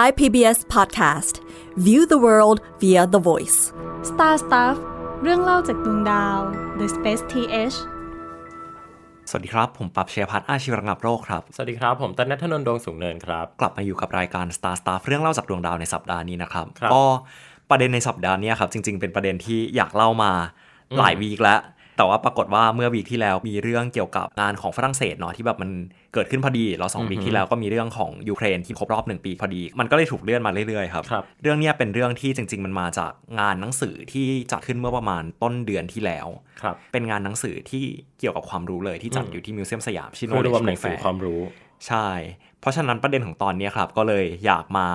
Thai PBS Podcast View the world via the voice Star Stuff เรื่องเล่าจากดวงดาว The Space TH สวัสดีครับ ผมปรับเชียร์พัฒน์อาชีวระงับโรคครับ สวัสดีครับ ผมตันนัทนนท์ดวงสูงเนินครับ กลับมาอยู่กับรายการ Star Stuff เรื่องเล่าจากดวงดาวในสัปดาห์นี้นะครับครับก็ประเด็นในสัปดาห์เนี้ยครับจริง ๆ เป็นประเด็นที่อยากเล่ามาหลายวีคแล้ว แต่ว่าปรากฏว่าเมื่อวีคที่แล้วมีเรื่องเกี่ยวกับงานของฝรั่งเศสเนาะที่แบบมันเกิดขึ้นพอดีเราสองวีคที่แล้วก็มีเรื่องของยูเครนที่ครบรอบหนึ่งปีพอดี มันก็เลยถูกเลื่อนมาเรื่อยๆครับครับเรื่องเนี้ยเป็นเรื่องที่จริง ๆ มันมาจากงานหนังสือที่จัดขึ้นเมื่อประมาณต้นเดือนที่แล้วครับเป็นงานหนังสือที่เกี่ยวกับความรู้เลยที่จัดอยู่ที่มิวเซียมสยามชื่อคือรวม Knowledge หนังสือ Fair ความรู้ ใช่ เพราะฉะนั้นประเด็นของตอนเนี้ยครับก็เลยอยากมา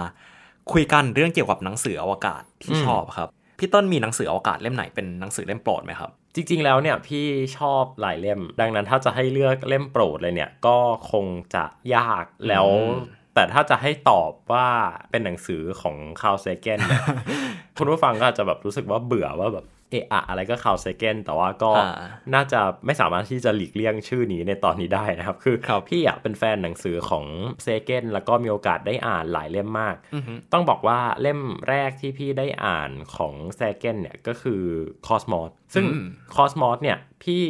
คุยกันเรื่องเกี่ยวกับหนังสืออวกาศที่อืมชอบครับพี่ต้นมีหนังสืออวกาศเล่มไหนเป็นหนังสือเล่มโปรดไหมครับ จริงๆ แล้วเนี่ยพี่ชอบหลายเล่ม ดังนั้นถ้าจะให้เลือกเล่มโปรดเลยเนี่ยก็คงจะยากแล้วอืมแต่ถ้าจะให้ตอบว่าเป็นหนังสือของคาร์ลเซเกนเนี่ยคุณผู้ฟังก็อาจจะแบบรู้สึกว่าเบื่อว่าแบบ เอะอะอะไรก็คาร์ลเซเกนแต่ว่าก็อ่าน่าจะไม่สามารถที่จะหลีกเลี่ยงชื่อนี้ในตอนนี้ได้นะครับ คือครับพี่อยากเป็นแฟนหนังสือของเซเกนแล้วก็มีโอกาสได้อ่านหลายเล่มมากอือฮึต้องบอกว่าเล่มแรกที่พี่ได้อ่านของแซเกนเนี่ยก็คือ Cosmos ซึ่งอืม Cosmos เนี่ยพี่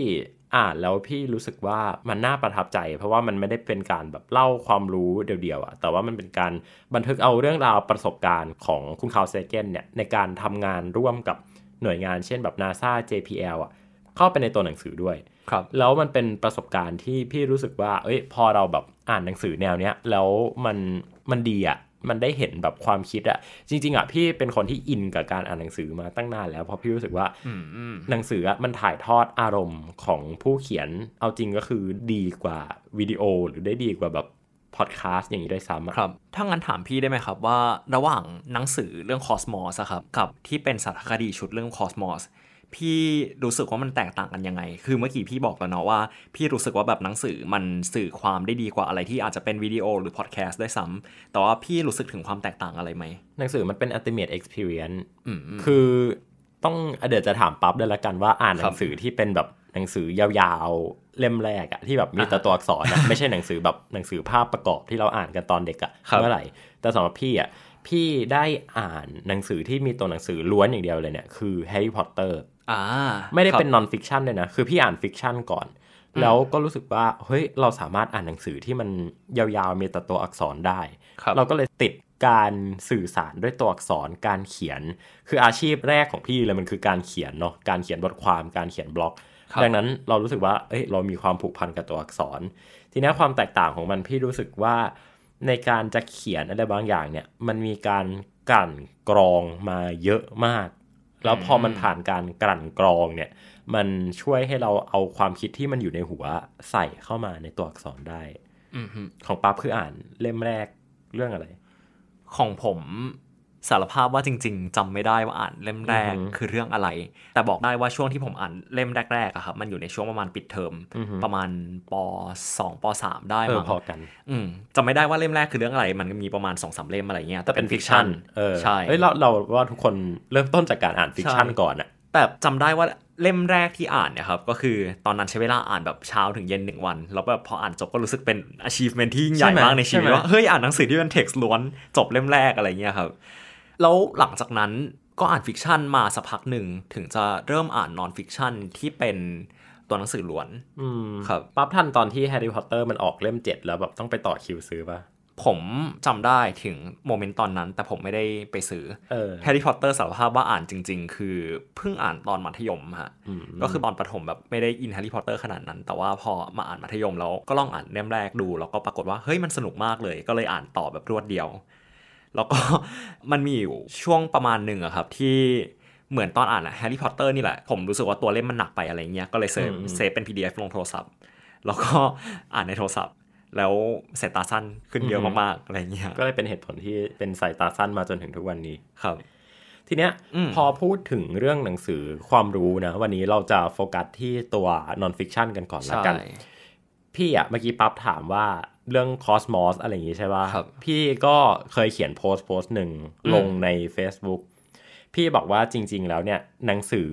อ่านแล้วพี่รู้สึกว่ามันน่าประทับใจ เพราะว่ามันไม่ได้เป็นการแบบเล่าความรู้เดียวๆอะแต่ว่ามันเป็นการบันทึกเอาเรื่องราวประสบการณ์ของคุณคาร์ลเซเกนเนี่ยในการทำงานร่วมกับ หน่วยงานเช่นแบบ NASA JPL อะเข้าไปในตัวหนังสือด้วยครับแล้วมันเป็นประสบการณ์ที่พี่รู้สึกว่า เอ้ย พอเราแบบอ่านหนังสือแนวเนี้ยแล้วมันมันดีอะ่ะมันได้เห็นแบบความคิดอะ่ะจริง ๆอะพี่เป็นคนที่อินกับการอ่านหนังสือมาตั้งนานแล้วเพราะพี่รู้สึกว่าอืมอืมหนังสืออะมันถ่ายทอดอารมณ์ของผู้เขียนเอาจริงก็คือดีกว่าวิดีโอหรือได้ดีกว่าแบบ พอดแคสต์อย่างนี้ด้วยซ้ำอะครับ ถ้างั้นถามพี่ได้ไหมครับว่าระหว่างหนังสือเรื่องคอสมอสครับกับที่เป็นสารคดีชุดเรื่องคอสมอสพี่รู้สึกว่ามันแตกต่างกันยังไง คือเมื่อกี้พี่บอกแล้วเนาะว่า พี่รู้สึกว่าแบบหนังสือมันสื่อความได้ดีกว่าอะไรที่อาจจะเป็นวิดีโอหรือพอดแคสต์ด้วยซ้ำแต่ว่าพี่รู้สึกถึงความแตกต่างอะไรไหม หนังสือมันเป็น ultimate experience อืมอืมคือต้องเดี๋ยวจะถามปั๊บด้วยละกันว่าครับ อ่านหครันับงสือที่เป็นแบบ หนังสือยาวๆเล่มแรกอะที่แบบมีแต่อ่าตัวอักษรนะไม่ใช่หนังสือแบบหนังสือภาพประกอบที่เราอ่านกันตอนเด็กอะครับเมื่อไหร่ แต่สำหรับพี่อะพี่ได้อ่านหนังสือที่มีตัวหนังสือล้วนอย่างเดียวเลยเนี่ยคือแฮร์รี่พอตเตอร์อ่าไม่ได้ครับเป็น non-fiction เลยนะ คือพี่อ่าน fiction ก่อน แล้วก็รู้สึกว่าเฮ้ยเราสามารถอ่านหนังสือที่มันยาวๆมีแต่ตัวอักษรได้ครับเราก็เลยติดการสื่อสารด้วยตัวอักษรการเขียน คืออาชีพแรกของพี่เลยมันคือการเขียนเนาะการเขียนบทความการเขียนบล็อกครับ ดังนั้นเรารู้สึกว่าเอ้ยเรามีความผูกพันกับตัวอักษร ทีนี้ความแตกต่างของมันพี่รู้สึกว่าในการจะเขียนอะไรบางอย่างเนี่ย มันมีการกลั่นกรองมาเยอะมาก แล้วพอมันผ่านการกลั่นกรองเนี่ย มันช่วยให้เราเอาความคิดที่มันอยู่ในหัวใส่เข้ามาในตัวอักษรได้อืมฮึของปั๊บคืออ่านเล่มแรกเรื่องอะไร ของผม สารภาพว่าจริง ๆจำไม่ได้ว่าอ่านเล่มแรกอือฮึคือเรื่องอะไร แต่บอกได้ว่าช่วงที่ผมอ่านเล่มแรกๆอะครับมันอยู่ในช่วงประมาณปิดเทอมอือฮึประมาณปสองปสามได้เออมั้งพอกันอืมจำไม่ได้ว่าเล่มแรกคือเรื่องอะไร มันมีประมาณสองสามเล่มอะไรเงี้ยแต่เป็น fiction เออใช่เอ้ยเราเราว่าทุกคนเริ่มต้นจากการอ่าน fiction ใช่ก่อนอะแต่จำได้ว่าเล่มแรกที่อ่านเนี่ยครับก็คือตอนนั้นใช้เวลาอ่านแบบเช้าถึงเย็นหนึ่งวัน แล้วแบบพออ่านจบก็รู้สึกเป็น achievement ที่ยิ่งใหญ่มากในชีวิตว่าเฮ้ยอ่านหนังสือที่เป็น text ล้วนจบเล่มแรกอะไรเงี้ยครับ แล้วหลังจากนั้นก็อ่าน fiction มาสักพักหนึ่งถึงจะเริ่มอ่าน non-fiction ที่เป็นตัวหนังสือล้วนอืมครับปั๊บทันตอนที่แฮร์รี่พอตเตอร์มันออกเล่มเจ็ดแล้วแบบต้องไปต่อคิวซื้อป่ะผมจำได้ถึง moment ตอนนั้น แต่ผมไม่ได้ไปซื้อเออแฮร์รี่พอตเตอร์สารภาพว่าอ่านจริง ๆ คือเพิ่งอ่านตอนมัธยมฮะอืมก็คือตอนประถมแบบไม่ได้อินแฮร์รี่พอตเตอร์ขนาดนั้น แต่ว่าพอมาอ่านมัธยมแล้วก็ลองอ่านเล่มแรกดู แล้วก็ปรากฏว่าเฮ้ยมันสนุกมากเลย ก็เลยอ่านต่อแบบรวดเดียว แล้วก็มันมีอยู่ช่วงประมาณหนึ่งอะครับที่เหมือนตอนอ่านอะแฮร์รี่พอตเตอร์นี่แหละ ผมรู้สึกว่าตัวเล่มมันหนักไปอะไรเงี้ยก็เลยเซฟอืมเซฟเป็น PDF ลงโทรศัพท์ แล้วก็อ่านในโทรศัพท์ แล้วสายตาสั้นขึ้นเยอะมากๆอะไรเงี้ยก็เลยเป็นเหตุผลที่เป็นสายตาสั้นมาจนถึงทุกวันนี้ครับ ทีเนี้ยอืมพอพูดถึงเรื่องหนังสือความรู้นะ วันนี้เราจะโฟกัสที่ตัว non-fiction กันก่อนละกัน พี่อะเมื่อกี้ปั๊บถามว่า เรื่องคอสมอสอะไรอย่างงี้ใช่ป่ะครับพี่ก็เคยเขียนโพสต์โพสต์หนึ่งอืมลงใน Facebook พี่บอกว่าจริง ๆ แล้วเนี่ยหนังสือ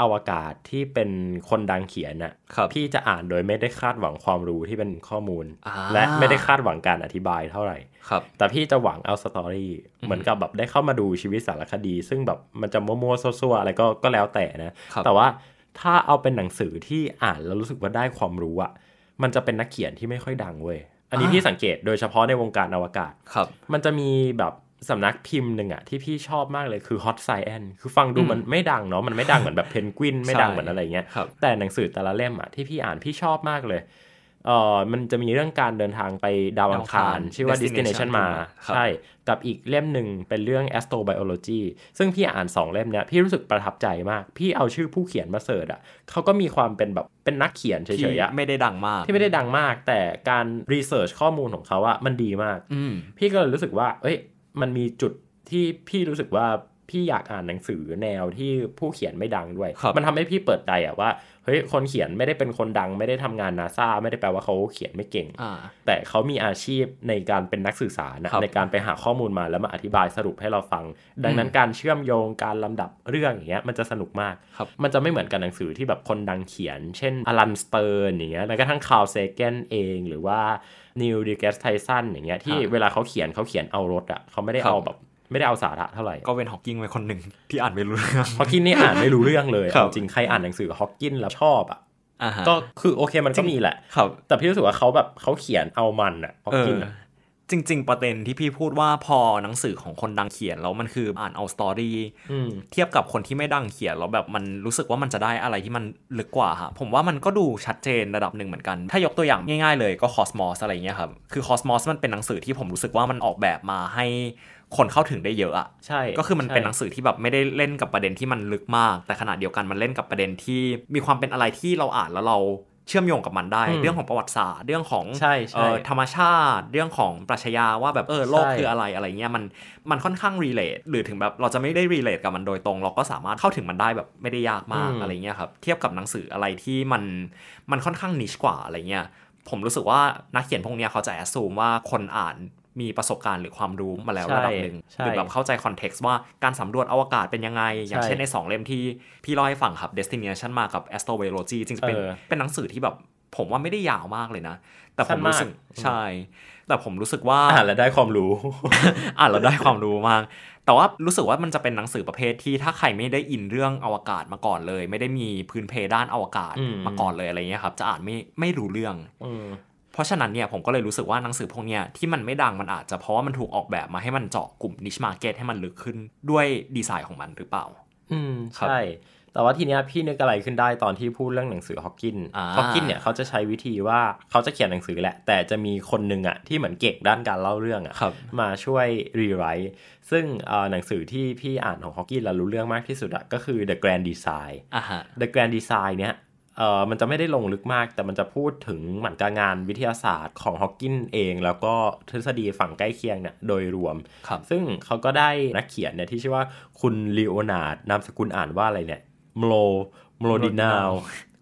อวกาศที่เป็นคนดังเขียนน่ะครับพี่จะอ่านโดยไม่ได้คาดหวังความรู้ที่เป็นข้อมูลอ่าและไม่ได้คาดหวังการอธิบายเท่าไหร่ครับแต่พี่จะหวังเอาสตอรี่เหมือนกับแบบได้เข้ามาดูชีวิตสารคดี ซึ่งแบบมันจะมั่วๆซั่วๆอะไรก็ก็แล้วแต่นะครับแต่ว่าถ้าเอาเป็นหนังสือที่อ่านแล้วรู้สึกว่าได้ความรู้อะมันจะเป็นนักเขียนที่ไม่ค่อยดังเว้ย อันนี้พี่สังเกตโดยเฉพาะในวงการอวกาศครับ มันจะมีแบบสำนักพิมพ์หนึ่งอะที่พี่ชอบมากเลยคือ Hot Science คือฟังดูมันไม่ดังเนาะมันไม่ดังเหมือนแบบเพนกวินไม่ดังเหมือนอะไรเงี้ยครับแต่หนังสือแต่ละเล่มอะที่พี่อ่านพี่ชอบมากเลย เออมันจะมีเรื่องการเดินทางไปดาวอังคารดาวอังคารชื่อว่า Destination Destination มาครับใช่ กับอีกเล่มหนึ่งเป็นเรื่อง astrobiology ซึ่งพี่อ่านสองเล่มเนี้ยพี่รู้สึกประทับใจมาก พี่เอาชื่อผู้เขียนมาเสิร์ชอะเขาก็มีความเป็นแบบเป็นนักเขียนเฉที่ยๆอะไม่ได้ดังมาก ที่ไม่ได้ดังมาก แต่การรีเสิร์ชข้อมูลของเขาอะมันดีมากอืมพี่ก็เลยรู้สึกว่า เอ้ยมันมีจุดที่พี่รู้สึกว่า พี่อยากอ่านหนังสือแนวที่ผู้เขียนไม่ดังด้วยครับมันทำให้พี่เปิดใจอะว่าเฮ้ยคนเขียนไม่ได้เป็นคนดัง ไม่ได้ทำงานนาซาไม่ได้แปลว่าเขาเขียนไม่เก่งอ่าแต่เขามีอาชีพในการเป็นนักสื่อสารนะครับในการไปหาข้อมูลมาแล้วมาอธิบายสรุปให้เราฟัง ดังนั้นการเชื่อมโยงการลำดับเรื่องอย่างเงี้ยมันจะสนุกมากครับมันจะไม่เหมือนกับหนังสือที่แบบคนดังเขียน เช่นอลันสเติร์นอย่างเงี้ยแม้กระทั่งคาร์ลเซเกนเองหรือว่านีลเดอแกรสไทสันอย่างเงี้ยที่ครับเวลาเขาเขียนเขาเขียนเอารสอะเขาไม่ได้ครับเอาแบบ ไม่ได้เอาสาระเท่าไหร่ก็เป็นฮอกกิ้งไว้คนหนึ่งที่อ่านไม่รู้เรื่องฮอกกินนี่อ่านไม่รู้เรื่องเลยครับเอาจริงใครอ่านหนังสือฮอกกินแล้วชอบอะอ่าฮะก็คือโอเคมันก็มีแหละครับแต่พี่รู้สึกว่าเขาแบบเขาเขียนเอามันอะฮอกกินอะเออจริง ๆ ประเด็นที่พี่พูดว่าพอหนังสือของคนดังเขียนแล้วมันคืออ่านเอา story อืมเทียบกับคนที่ไม่ดังเขียนแล้วแบบมันรู้สึกว่ามันจะได้อะไรที่มันลึกกว่าฮะผมว่ามันก็ดูชัดเจนระดับหนึ่งเหมือนกัน ถ้ายกตัวอย่างง่าย ๆ เลยก็คอสมอสอะไรเงี้ยครับคือคอสมอสมันเป็นหนังสือที่ผมรู้สึกว่ามันออกแบบมาให้ คนเข้าถึงได้เยอะอะใช่ ก็คือมันเป็นหนังใช่สือที่แบบไม่ได้เล่นกับประเด็นที่มันลึกมาก แต่ขณะเดียวกันมันเล่นกับประเด็นที่มีความเป็นอะไรที่เราอ่านแล้วเราเชื่อมโยงกับมันได้อืมเรื่องของประวัติศาสตร์เรื่องของใช่ใช่เอ่อธรรมชาติ เรื่องของปรัชญาว่าแบบเออโลกใช่คืออะไรอะไรเงี้ยมันมันค่อนข้างรีเลทหรือถึงแบบเราจะไม่ได้รีเลทกับมันโดยตรง เราก็สามารถเข้าถึงมันได้แบบไม่ได้ยากมากอะไรเงี้ยครับเทียบกับหนังสืออะไรที่มันมันค่อนข้างนิชกว่าอะไรเงี้ยผมรู้สึกว่านักเขียนพวกเนี้ยเขาจะแอสซูมว่าคนอ่าน มีประสบการณ์หรือความรู้มาแล้วใช่ระดับหนึ่งใช่หรือแบบเข้าใจคอนเท็กซ์ว่าการสำรวจอวกาศเป็นยังไง อย่างใช่เช่นในสองเล่มที่พี่เล่าให้ฟังครับ Destination มากับ Astrobiology จริงๆเป็นเออเป็นหนังสือที่แบบผมว่าไม่ได้ยาวมากเลยนะ แต่ผสั้มนมากรู้สึกใช่ แต่ผมรู้สึกว่าอ่านแล้วได้ความรู้ อ่านแล้วได้ความรู้มาก แต่ว่ารู้สึกว่ามันจะเป็นหนังสือประเภทที่ถ้าใครไม่ได้อินเรื่องอวกาศมาก่อนเลย ไม่ได้มีพื้นเพด้านอวกาศอืมมาก่อนเลยอะไรเงี้ยครับ จะอ่านไม่ไม่รู้เรื่องอืมเพ ราะฉะนั้นเนี่ยผมก็เลยรู้สึกว่าหนังสือพวกเนี้ยที่มันไม่ดังมันอาจจะเพราะว่ามันถูกออกแบบมาให้มันเจาะกลุ่ม niche market ให้มันลึกขึ้นด้วยดีไซน์ของมันหรือเปล่า อืมครับใช่แต่ว่าทีเนี้ยพี่นึกอะไรขึ้นได้ตอนที่พูดเรื่องหนังสือฮอกกินอ่าฮอกกินเนี่ยเขาจะใช้วิธีว่าเขาจะเขียนหนังสือแหละ แต่จะมีคนหนึ่งอะที่เหมือนเก่งด้านการเล่าเรื่องอะครับมาช่วย rewrite ซึ่งเอ่อหนังสือที่พี่อ่านของฮอกกินแล้วรู้เรื่องมากที่สุดอะก็คือ The Grand Design อะฮะ The Grand Design เนี่ย เอ่อมันจะไม่ได้ลงลึกมาก แต่มันจะพูดถึงเหมือนกับงานวิทยาศาสตร์ของฮอกกินเอง แล้วก็ทฤษฎีฝั่งใกล้เคียงเนี่ยโดยรวมครับซึ่งเขาก็ได้นักเขียนเนี่ยที่ชื่อว่าคุณลีโอนาร์ดนามสกุลอ่านว่าอะไรเนี่ยโมโลโมโลดินาว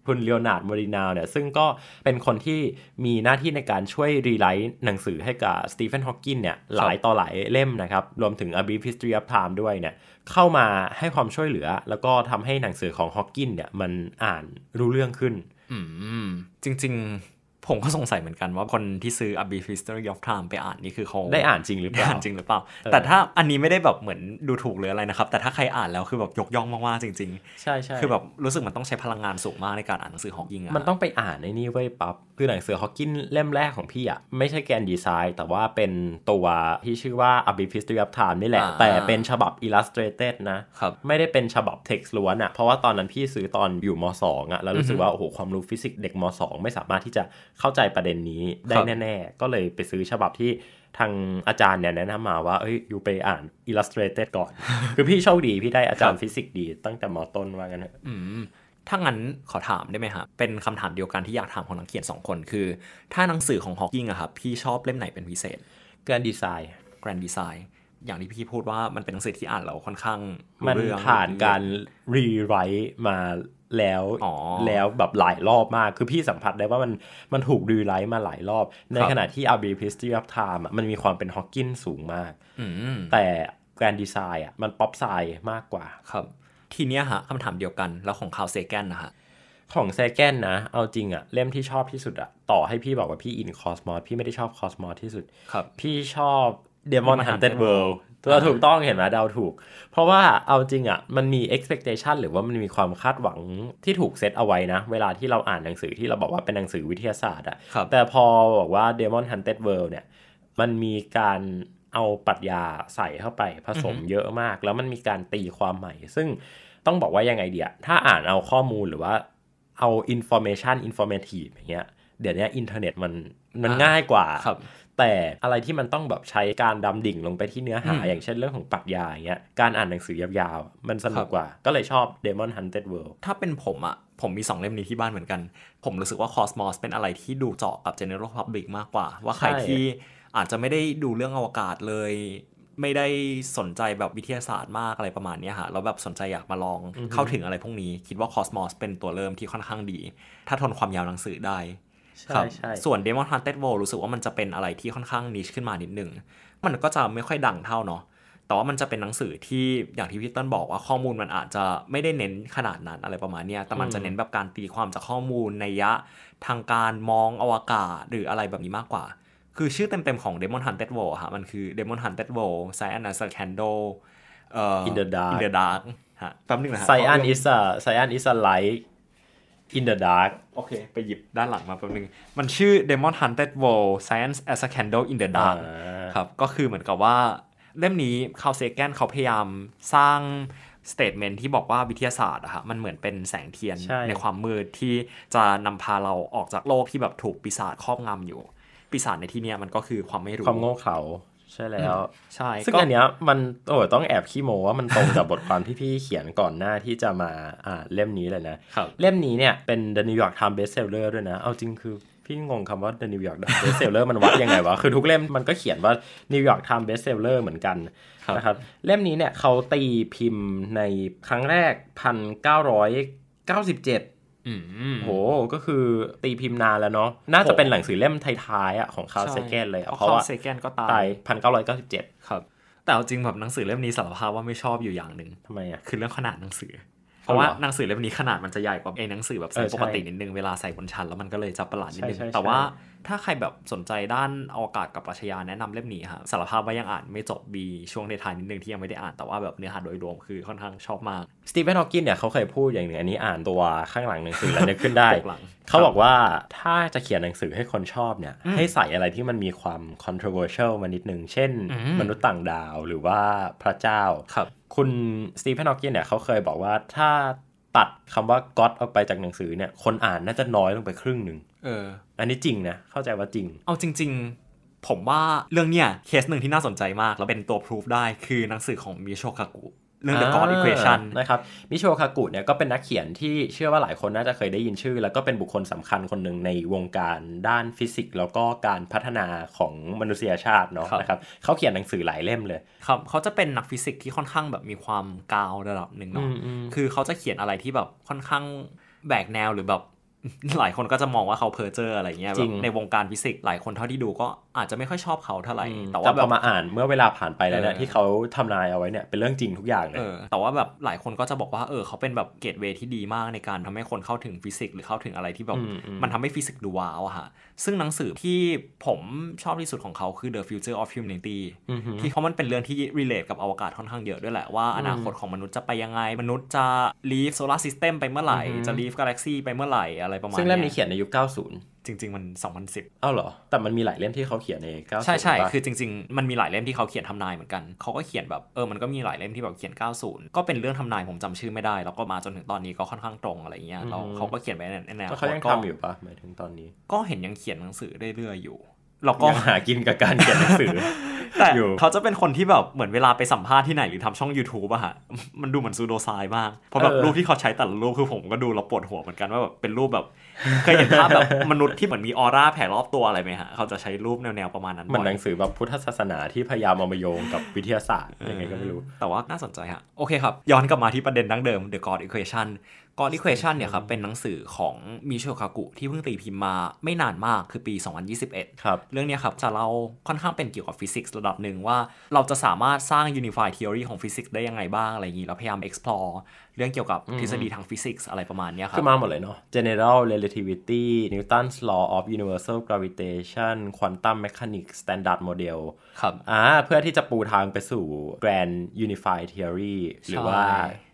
คุณเลโอนาร์ดโมดินาวเนี่ยซึ่งก็เป็นคนที่มีหน้าที่ในการช่วย rewrite หนังสือให้กับสตีเฟนฮอว์กินเนี่ยหลายต่อหลายเล่มนะครับ รวมถึง A Brief History of Time ด้วยเนี่ยเข้ามาให้ความช่วยเหลือ แล้วก็ทำให้หนังสือของฮอว์กินเนี่ยมันอ่านรู้เรื่องขึ้นอืมจริง ๆ ผมก็สงสัยเหมือนกันว่าคนที่ซื้อ A Brief History of Time ไปอ่านนี่คือเขาได้อ่านจริงหรือเปได้ล่าอ่านจริงหรือเปล่าเออแต่ถ้าอันนี้ไม่ได้แบบเหมือนดูถูกหรืออะไรนะครับ แต่ถ้าใครอ่านแล้วคือแบบยกย่องมากๆจริงใช่ใช่ๆคือแบบรู้สึกมันต้องใช้พลังงานสูงมากในการอ่านหนังสือของยิงอะมันต้องไปอ่านในนี่เว้ยปั๊บคือหนังสือฮอกกินเล่มแรกของพี่อะไม่ใช่แกนดีไซน์แต่ว่าเป็นตัวที่ชื่อว่า A Brief History of Time นี่แหละอ่าแต่เป็นฉบับ illustrated นะครับไม่ได้เป็นฉบับ text ล้วนอะเพราะว่าตอนนั้นพี่ซื้อตอนอยู่ม 2อะแล้วรู้สึกว่าโอ้โหความรู้ฟิสิกส์เด็กม 2 ไม่สามารถที่จะเข้าใจประเด็นนี้ได้ครับแน่ๆ ก็เลยไปซื้อฉบับที่ทางอาจารย์เนี่ยแนะนำมาว่า เอ้ย อยู่ไปอ่าน illustrated ก่อน คือพี่โชคดี พี่ได้อาจารย์ฟิสิกส์ดี ตั้งแต่มต้นว่างั้นเถอะอืมถ้างั้นขอถามได้ไหมครับ เป็นคำถามเดียวกันที่อยากถามของนักเขียนสองคน คือ ถ้าหนังสือของฮอกกิงอะครับ พี่ชอบเล่มไหนเป็นพิเศษ Grand Design Grand Design อย่างที่พี่พูดว่ามันเป็นหนังสือที่อ่านแล้วค่อนข้างรู้เรื่องมันผ่านการ rewrite มาแล้วอ๋อแล้วแบบหลายรอบมาก คือพี่สัมผัสได้ว่ามันมันถูก rewrite มาหลายรอบ ในครับขณะที่ A Brief History of Time อะมันมีความเป็นฮอกกินสูงมากอืมแต่ Grand Design อะมัน pop-sci มากกว่าครับ ทีเนี้ยฮะคำถามเดียวกันแล้วของคาร์ลเซแกนนะฮะของเซแกนนะ เอาจริงอะเล่มที่ชอบที่สุดอะต่อให้พี่บอกว่าพี่อินคอสมอสพี่ไม่ได้ชอบคอสมอสที่สุดครับพี่ชอบ Demon Demon Haunted Haunted World ตัวถูกต้องเห็นไหมเดาถูก เพราะว่าเอาจริงอะมันมี expectation หรือว่ามันมีความคาดหวังที่ถูกเซตเอาไว้นะ เวลาที่เราอ่านหนังสือที่เราบอกว่าเป็นหนังสือวิทยาศาสตร์อะครับแต่พอบอกว่า Demon Haunted World เนี่ยมันมีการเอาปรัชญาใส่เข้าไปผสมเยอะมาก แล้วมันมีการตีความใหม่ ซึ่งต้องบอกว่ายังไงเดียถ้าอ่านเอาข้อมูลหรือว่าเอา information informative อย่างเงี้ยเดี๋ยวนี้อินเทอร์เน็ตมันมันอ่าง่ายกว่าครับ แต่อะไรที่มันต้องแบบใช้การดำดิ่งลงไปที่เนื้อหาอืมอย่างเช่นเรื่องของปรัชญาอย่างเงี้ยการอ่านหนังสือยาวๆ มันสนุครักบกว่า ก็เลยชอบ Demon Hunted World ถ้าเป็นผมอะผมมี 2 เล่มนี้ที่บ้านเหมือนกัน ผมรู้สึกว่า Cosmos เป็นอะไรที่ดูเจาะกับ General Public มากกว่า ว่าใครใช่ที่อาจจะไม่ได้ดูเรื่องอวกาศเลยไม่ได้สนใจแบบวิทยาศาสตร์มากอะไรประมาณเนี้ยฮะแล้วแบบสนใจอยากมาลองเข้าถึงอะไรพวกนี้ คิดว่า Cosmos เป็นตัวเริ่มที่ค่อนข้างดี ถ้าทนความยาวหนังสือได้ค ใช่รับใช่ส่วน Demon Hunted World รู้สึกว่ามันจะเป็นอะไรที่ค่อนข้างนิชขึ้นมานิดนึง มันก็จะไม่ค่อยดังเท่าเนาะแต่ว่ามันจะเป็นหนังสือที่อย่างที่พี่เต้นบอกว่าข้อมูลมันอาจจะไม่ได้เน้นขนาดนั้นอะไรประมาณเนี้ยแต่มันจะเน้นแบบการตีความจากข้อมูลในยะทางการมองอวกาศหรืออะไรแบบนี้มากกว่า คือชื่อเต็มๆของ Demon Hunted World อะฮะมันคือ Demon Hunted World Science as a Candle เอ่อ In the Dark In the Dark ฮะแป๊บนึงนะฮะ Cyan is a Cyan is a light in the dark โอเค ไปหยิบด้านหลังมาแป๊บนึง มันชื่อ Demon Hunted World Science as a Candle in the Dark อ่าครับ ก็คือเหมือนกับว่า เล่มนี้คาวเซแกนเขาพยายามสร้างสเต t เมนที่บอกว่าวิทยาศาสตร์อะฮะมันเหมือนเป็นแสงเทียนใช่ความมืดที่จะนำพาเราออกจากโลกที่แบบถูกปีศาจครอบงำอยู่ ปีศาจในที่เนี้ยมันก็คือความไม่รู้ความโง่เขลา ใช่แล้ว ใช่ซึ่งก็อันเนี้ยมันโอ้ยต้องแอบขี้โมว่ามันตรงกับบทความที่พี่เขียนก่อนหน้าที่จะมาอ่านเล่มนี้เลยนะครับเล่มนี้เนี่ยเป็น The New York Times Bestseller ด้วยนะ เอาจริงคือพี่งงคำว่า The New York Bestseller มันวัดยังไงวะ คือทุกเล่มมันก็เขียนว่า New York Times Bestseller เหมือนกันครับนะครับ เล่มนี้เนี่ยเขาตีพิมพ์ในครั้งแรก 1997อืม โหก็คือตีพิมพ์นานแล้วเนาะน่าจะเป็นหนังสือเล่มท้ายๆอะของคาร์ลเซเกนเลยอะเพเพราะราะว่าว่าเซแกนก็ตาตายย1997ครับ แต่เอาจริงแบบหนังสือเล่มนี้สารภาพว่าไม่ชอบอยู่อย่างหนึ่งทำไมอะคือเรื่องขนาดหนังสือ เพราะว่าเอาเหรอหนังสือเล่มนี้ขนาดมันจะใหญ่กว่าไอ้หนังสือแบบไซเออส์ใช่ปกตินิดนึงเวลาใส่บนชั้นแล้วมันก็เลยจะประหลาดนิดนึงใช่ใช่แต่ว่าใช่ถ้าใครแบบสนใจด้านอวกาศกับปรัชญาแนะนำเล่มนี้ครับสารภาพว่ายังอ่านไม่จบบีช่วงในท้ายนิดนึงที่ยังไม่ได้อ่านแต่ว่าแบบเนื้อหาโดยรวมคือค่อนข้างชอบมากสตีเฟนฮอว์กินเนี่ยเขาเคยพูดอย่างหนึ่งอันนี้อ่านตัวข้างหลังหนังสือแล้วนึกขึ้นได้ปกหลังเขาบอกว่าถ้าจะเขียนหนังสือให้คนชอบเนี่ยให้ใส่อะไรที่มันมีความ controversial มานิดนึงเช่นอืมมนุษย์ต่างดาวหรือว่าพระเจ้าครับคุณสตีเฟนฮอว์กินเนี่ยเขาเคยบอกว่าถ้า ตัดคำว่า God ออกไปจากหนังสือเนี่ยคนอ่านน่าจะน้อยลงไปครึ่งหนึ่งเออ อันนี้จริงนะเข้าใจว่าจริง เอาจริง ๆ ผมว่าเรื่องเนี้ยเคสหนึ่งที่น่าสนใจมาก แล้วเป็นตัวพิสูจน์ได้คือหนังสือของมิชิโอคากุ เรื่อง The God อ่า Equation นะครับมิชิโอคากุเนี่ยก็เป็นนักเขียนที่เชื่อว่าหลายคนน่าจะเคยได้ยินชื่อ แล้วก็เป็นบุคคลสำคัญคนหนึ่งในวงการด้านฟิสิกส์ แล้วก็การพัฒนาของมนุษยชาติเนาะครับนะครับเขาเขียนหนังสือหลายเล่มเลยครับเขาจะเป็นนักฟิสิกส์ที่ค่อนข้างแบบมีความกาวระดับหนึ่งเนาะอืมอืมคือเขาจะเขียนอะไรที่แบบค่อนข้างแหวกแนวหรือแบบ หลายคนก็จะมองว่าเขาเพอร์เจอร์อะไรเงี้ยแบบจริงในวงการฟิสิกส์หลายคนเท่าที่ดูก็อาจจะไม่ค่อยชอบเขาเท่าไหร่แต่แต่ว่าพอแบบมาอ่านเมื่อเวลาผ่านไปแล้วเนี่ยเออที่เขาทำนายเอาไว้เนี่ยเป็นเรื่องจริงทุกอย่างเลยเออแต่ว่าแบบหลายคนก็จะบอกว่าเออเขาเป็นแบบ gateway ที่ดีมากในการทำให้คนเข้าถึงฟิสิกส์หรือเข้าถึงอะไรที่แบบอืมอืมมันทำให้ฟิสิกส์ดูว้าวอะฮะซึ่งหนังสือที่ผมชอบที่สุดของเขาคือ The Future of Humanity อือหือที่เขามันเป็นเรื่องที่ relate กับอวกาศค่อนข้างเยอะด้วยแหละว่าอนาคตของมนุษย์จะไปยังไงมนุษย์จะ leave solar system ไปเมื่อไหร่อือหือจะ leave galaxy ไปเมื่อไหร่อะไรประมาณซึ่งเล่มนี้ยเขียนในยุค 90 จริง ๆ มัน 2010เอ้าเหรอ แต่มันมีหลายเล่มที่เขาเขียนใน 90 ใช่ใช่ปะคือจริง ๆ มันมีหลายเล่มที่เขาเขียนทำนายเหมือนกัน เขาก็เขียนแบบเออ มันก็มีหลายเล่มที่แบบเขียน 90 ก็เป็นเรื่องทำนายผมจำชื่อไม่ได้ แล้วก็มาจนถึงตอนนี้ก็ค่อนข้างตรงอะไรเงี้ยแล้วเขาก็เขียนไว้ในในแนวแล้วเขายังก็ทำอยู่ปะหมายถึงตอนนี้ ก็เห็นยังเขียนหนังสือเรื่อยๆอยู่ แล้วก็ยังหากินกับการเขียนหนังสือ แต่อยู่เขาจะเป็นคนที่แบบเหมือนเวลาไปสัมภาษณ์ที่ไหนหรือทำช่อง YouTube อะฮะ มันดูเหมือนซูโดไซน์มาก เพราะแบบเออรูปที่เขาใช้แต่ละรูปคือผมก็ดูแล้วปวดหัวเหมือนกันว่าแบบเป็นรูปแบบเคยเห็นภาพแบบมนุษย์ที่เหมือนมีออร่าแผ่รอบตัวอะไรไหมฮะ เขาจะใช้รูปแนวๆประมาณนั้นเหมันบ่อยหนังสือแบบพุทธศาสนาที่พยายามเอามาโยงกับวิทยาศาสตร์ยังไงก็ไม่รู้ แต่ว่าน่าสนใจฮะ โอเคครับ ย้อนกลับมาที่ประเด็นดั้งเดิม The God Equation God Equation เนี่ยครับเป็นหนังสือของมิเชลคากุที่เพิ่งตีพิมพ์มาไม่นานมากคือปี 2021 ครับ เรื่องเนี้ยครับจะเล่าค่อนข้างเป็นเกี่ยวกับฟิสิกส์ระดับหนึ่งว่า เราจะสามารถสร้าง Unified Theory ของฟิสิกส์ได้ยังไงบ้างอะไรอย่างนี้แล้วพยายาม explore เรื่องเกี่ยวกับทฤษฎีทางฟิสิกส์อะไรประมาณเนี้ยครับคือมาหมดเลยเนาะ general relativity Newton's law of universal gravitation quantum mechanics standard model ครับอ่าเพื่อที่จะปูทางไปสู่ grand unified theory หรือว่า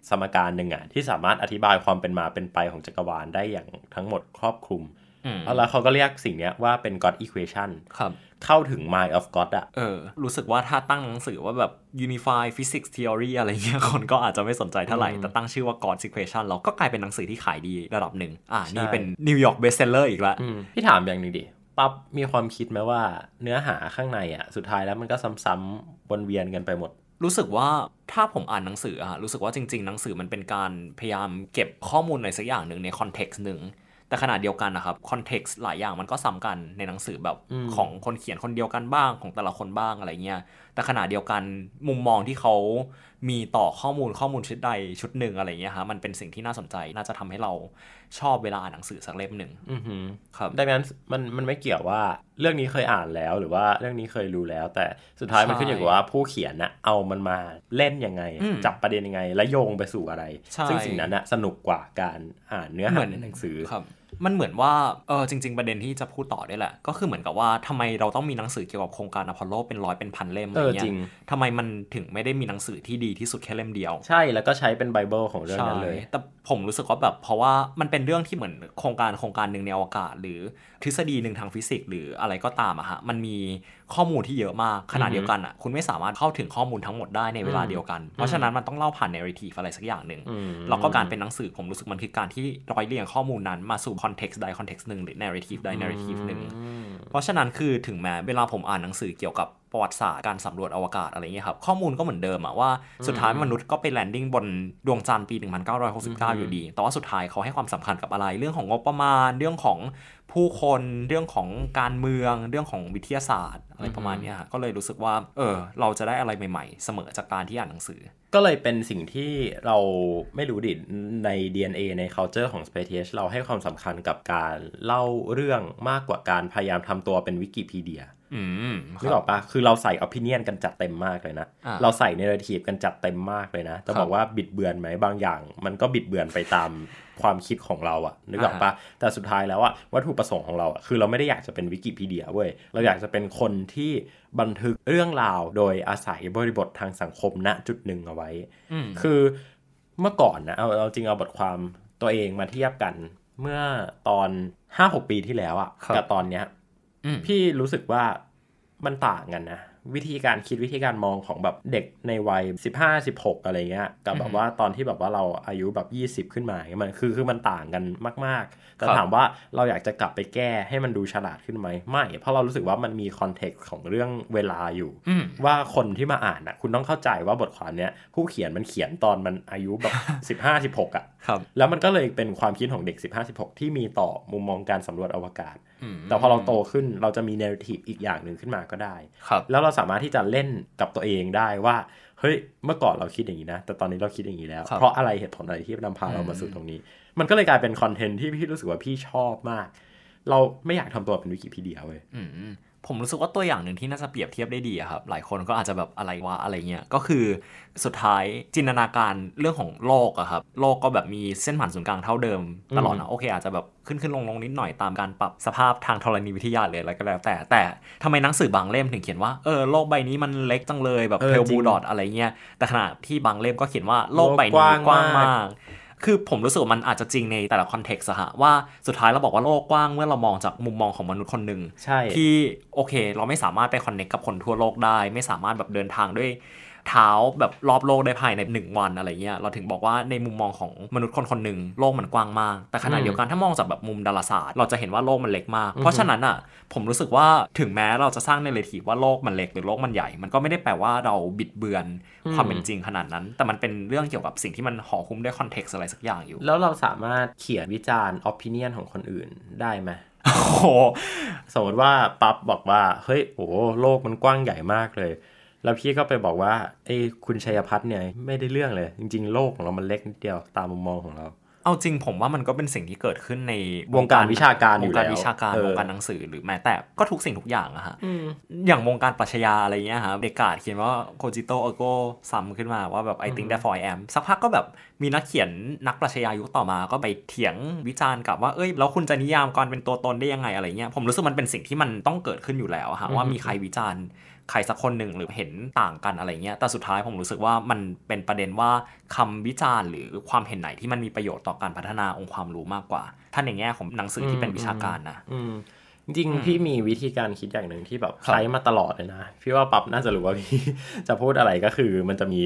สมการหนึ่งอะที่สามารถอธิบายความเป็นมาเป็นไปของจักรวาลได้อย่างทั้งหมดครอบคลุมอืมแล้วเขาก็เรียกสิ่งเนี้ยว่าเป็น God equation ครับ เข้าถึง mind of God อะเออ รู้สึกว่าถ้าตั้งหนังสือว่าแบบ Unified Physics Theory อะไรเงี้ย คนก็อาจจะไม่สนใจเท่าไหร่ แต่ตั้งชื่อว่า God's Equation เราก็กลายเป็นหนังสือที่ขายดีระดับหนึ่ง อ่า นี่เป็น New York Bestseller อีกแล้วอืมพี่ถามอย่างหนึ่งดิ ปั๊บ มีความคิดไหมว่าเนื้อหาข้างในอะสุดท้ายแล้วมันก็ซ้ำๆวนเวียนกันไปหมด รู้สึกว่าถ้าผมอ่านหนังสืออะรู้สึกว่าจริง ๆ หนังสือมันเป็นการพยายามเก็บข้อมูลอะไรสักอย่างหนึ่งในคอนเท็กซ์หนึ่งแต่ขนาดเดียวกันนะครับคอนเท็กซ์หลายอย่างมันก็ซ้ำกันในหนังสือแบบของคนเขียนคนเดียวกันบ้างของแต่ละคนบ้างอะไรเงี้ยแต่ขณะเดียวกันมุมมองที่เขา มีต่อข้อมูลข้อมูลชุดใดชุดหนึ่งอะไรเงี้ยฮะมันเป็นสิ่งที่น่าสนใจน่าจะทำให้เราชอบเวลาอ่านหนังสือสักเล่มหนึ่งอือหือครับดังนั้นมันมันไม่เกี่ยวว่าเรื่องนี้เคยอ่านแล้วหรือว่าเรื่องนี้เคยรู้แล้ว แต่สุดท้ายมันใช่ขึ้นอยู่กับว่าผู้เขียนนะเอามันมาเล่นยังไงอืมจับประเด็นยังไงและโยงไปสู่อะไรใช่ซึ่งสิ่งนั้นนะสนุกกว่าการอ่านเนื้อหาในหนังสือครับ มันเหมือนว่าเออจริง ๆ ประเด็นที่จะพูดต่อได้แหละ ก็คือเหมือนกับว่าทำไมเราต้องมีหนังสือเกี่ยวกับโครงการอพอลโลเป็นร้อยเป็นพันเล่มอะไรเออเงี้ยเออจริงทำไมมันถึงไม่ได้มีหนังสือที่ดีที่สุดแค่เล่มเดียว ใช่แล้วก็ใช้เป็นไบเบิลของเรื่องนั้นเลยใช่แต่ ผมรู้สึกว่าแบบเพราะว่ามันเป็นเรื่องที่เหมือนโครงการโครงการหนึ่งในอวกาศ หรือทฤษฎีหนึ่งทางฟิสิกส์หรืออะไรก็ตามอะฮะมันมีข้อมูลที่เยอะมากขนาดเดียวกันอะคุณไม่สามารถเข้าถึงข้อมูลทั้งหมดได้ในเวลาเดียวกัน เพราะฉะนั้นมันต้องเล่าผ่านเนร t ทีฟอะไรสักอย่างหนึ่งอืมแล้วก็การเป็นหนังสือผมรู้สึกมันคือการที่ร้อยเรียงข้อมูลนั้นมาสู่คอนเท็กซ์ใดคอนเท็กซ์หนึ่งหรือเนร t ทีฟใดเนร t ทีฟหนึ่งเพราะฉะนั้นคือถึงแม้เวลาผมอ่านหนังสือเกี่ยวกับ ประวัติศาสตร์การสำรวจอวกาศอะไรเงี้ยครับ ข้อมูลก็เหมือนเดิมอะว่าสุดท้ายมนุษย์ก็ไป landing บนดวงจันทร์ปี 1969 อยู่ดี แต่ว่าสุดท้ายเขาให้ความสำคัญกับอะไรเรื่องของงบประมาณ เรื่องของผู้คนเรื่องของการเมืองเรื่องของวิทยาศาสตร์อะไรประมาณเนี้ยฮะก็เลยรู้สึกว่า เออ เราจะได้อะไรใหม่ๆ เสมอจากการที่อ่านหนังสือ ก็เลยเป็นสิ่งที่เราไม่รู้ดิใน DNA ใน culture ของ Space Age เราให้ความสำคัญกับการเล่าเรื่องมากกว่าการพยายามทำตัวเป็นวิกิพีเดียอืม นึกออกปะคือเราใส่ opinion กันจัดเต็มมากเลยนะอ่าเราใส่ narrative กันจัดเต็มมากเลยนะ จะครับบอกว่าบิดเบือนไหมบางอย่าง มันก็บิดเบือนไปตามความคิดของเราอะนึกออกปะแต่สุดท้ายแล้วอะวัตถุประสงค์ของเราอะคือเราไม่ได้อยากจะเป็นวิกิพีเดียเว้ย เราอยากจะเป็นคนที่บันทึกเรื่องราวโดยอาศัยบริบททางสังคมณจุดหนึ่งเอาไว้อืมคือเมื่อก่อนนะเอาเอาจริงเอาบทความตัวเองมาเทียบกัน เมื่อตอน5-6ปีที่แล้วอะครับกับตอนเนี้ยอืม พี่รู้สึกว่ามันต่างกันนะ วิธีการคิดวิธีการมองของแบบเด็กในวัย 15 16 อะไรเงี้ยกับแบบว่าตอนที่แบบว่าเราอายุแบบ 20 ขึ้นมามันคือคือมันต่างกันมาก ๆ แต่ครับถามว่าเราอยากจะกลับไปแก้ให้มันดูฉลาดขึ้นไหมไม่ เพราะเรารู้สึกว่ามันมีคอนเท็กซ์ของเรื่องเวลาอยู่อืมว่าคนที่มาอ่านอะคุณต้องเข้าใจว่าบทความเนี้ยผู้เขียนมันเขียนตอนมันอายุแบบ 15 16อะครับแล้วมันก็เลยเป็นความคิดของเด็ก 15 16 ที่มีต่อมุมมองการสำรวจอวกาศอืมแต่พอเราโตขึ้นเราจะมีเนร t i v e อีกอย่างหนึ่งขึ้นมาก็ได้ครับแล้วเราสามารถที่จะเล่นกับตัวเองได้ว่าเฮ้ยเมื่อก่อนเราคิดอย่างนี้นะ แต่ตอนนี้เราคิดอย่างนี้แล้วครับเพราะอะไรเหตุผลอะไรที่นำพาเรามาสู่ตรงนี้ มันก็เลยกลายเป็นคอนเทนต์ที่พี่รู้สึกว่าพี่ชอบมาก เราไม่อยากทำตัวเป็นวิกิพีเดียเว้ยอืม ผมรู้สึกว่าตัวอย่างหนึ่งที่น่าจะเปรียบเทียบได้ดีอะครับ หลายคนก็อาจจะแบบอะไรวะอะไรเงี้ย ก็คือสุดท้ายจินตนาการเรื่องของโลกอะครับ โลกก็แบบมีเส้นผ่านศูนย์กลางเท่าเดิมตลอดนะโอเค อาจจะแบบขึ้นขึ้นลงลงนิดหน่อยตามการปรับสภาพทางธรณีวิทยาหรืออะไรก็แล้ว แต่แต่ทำไมหนังสือบางเล่มถึงเขียนว่าเออโลกใบนี้มันเล็กจังเลยแบบเออเพลจริบูงดอทอะไรเงี้ยแต่ขณะที่บางเล่มก็เขียนว่าโลกใบนี้โลกกว้างกว้างมากมาก คือผมรู้สึกว่ามันอาจจะจริงในแต่ละคอนเท็กซ์อะฮะว่าสุดท้ายเราบอกว่าโลกกว้างเมื่อเรามองจากมุมมองของมนุษย์คนหนึ่งใช่ที่โอเค เราไม่สามารถไปคอนเน c t กับคนทั่วโลกได้ ไม่สามารถแบบเดินทางด้วย เท้าแบบรอบโลกได้ภายในหนึ่งวันอะไรเงี้ยเราถึงบอกว่าในมุมมองของมนุษย์คนคนหนึ่งโลกมันกว้างมาก แต่ขณะเดียวกันถ้ามองจากแบบมุมดาราศาสตร์ เราจะเห็นว่าโลกมันเล็กมาก เพราะฉะนั้นอะผมรู้สึกว่าถึงแม้เราจะสร้างในเรทีว่าโลกมันเล็กหรือโลกมันใหญ่ มันก็ไม่ได้แปลว่าเราบิดเบือนความเป็นจริงขนาดนั้น แต่มันเป็นเรื่องเกี่ยวกับสิ่งที่มันห่อหุ้มด้วยคอนเท็กซ์อะไรสักอย่างอยู่ แล้วเราสามารถเขียนวิจารณ์ opinion ของคนอื่นได้ไหมโอ้โหสมมติว่าปั๊บบอกว่า เฮ้ย โอ้โลกมันกว้างใหญ่มากเลย แล้วพี่ก็ไปบอกว่าไอ้คุณชัยพัฒน์เนี่ยไม่ได้เรื่องเลย จริง ๆ โลกของเรามันเล็กนิดเดียวตามมุมมองของเรา เอาจริงผมว่ามันก็เป็นสิ่งที่เกิดขึ้นในวงการวิชาการอยู่วงการแล้ววิชาการเออวงการหนังสือหรือแม้แต่ก็ทุกสิ่งทุกอย่างอะฮะอย่างวงการปรัชญาอะไรเงี้ยฮะเดการ์ตเขียนว่า Cogito, ergo sum ขึ้นมาว่าแบบ I think therefore I am สักพักก็แบบมีนักเขียนนักปรัชญายุคต่อมาก็ไปเถียงวิจารณ์กับว่าเอ้ยแล้วคุณจะนิยามการเป็นตัวตนได้ยังไงอะไรเงี้ยผมรู้สึกมันเป็นสิ่งที่มันต้องเกิดขึ้นอยู่แล้วอะฮะว่ามีใครวิจารณ์ ใครสักคนหนึ่งหรือเห็นต่างกันอะไรเงี้ยแต่สุดท้ายผมรู้สึกว่ามันเป็นประเด็นว่าคำวิจารณ์หรือความเห็นไหนที่มันมีประโยชน์ต่อการพัฒนาองค์ความรู้มากกว่า ท่านในแง่ของหนังสือที่เป็นวิชาการนะอืม จริงๆพี่มีวิธีการคิดอย่างหนึ่งที่แบบครับใช้มาตลอดเลยนะ พี่ว่าปั๊บน่าจะรู้ว่าพี่จะพูดอะไรก็คือมันจะมี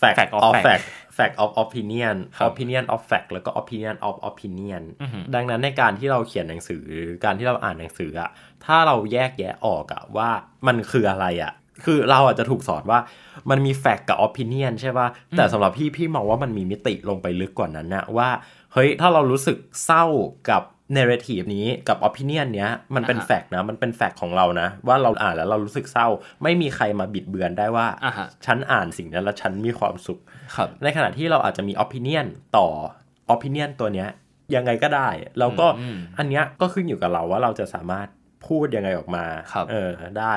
fact Fact of of fact fact fact of opinion ครับ opinion of fact แล้วก็ opinion of opinion อือหือดังนั้นในการที่เราเขียนหนังสือการที่เราอ่านหนังสืออะถ้าเราแยกแยะออกอะว่ามันคืออะไรอะคือเราอาจจะถูกสอนว่ามันมี fact กับ opinion ใช่ป่ะ แต่สำหรับพี่พี่มองว่ามันมีมิติลงไปลึกกว่านั้นนะว่า เฮ้ย ถ้าเรารู้สึกเศร้ากับ narrative นี้กับ opinion เนี้ยมันเป็นอ่าฮะแฟกต์นะมันเป็นแฟกต์ของเรานะ ว่าเราอ่านแล้วเรารู้สึกเศร้า ไม่มีใครมาบิดเบือนได้ว่าอ่าฮะฉันอ่านสิ่งนั้นแล้วฉันมีความสุขครับในขณะที่เราอาจจะมี opinion ต่อ opinion ตัวเนี้ยยังไงก็ได้แล้วก็อืมอันเนี้ยก็ขึ้นอยู่กับเราว่าเราจะสามารถพูดยังไงออกมาครับเออได้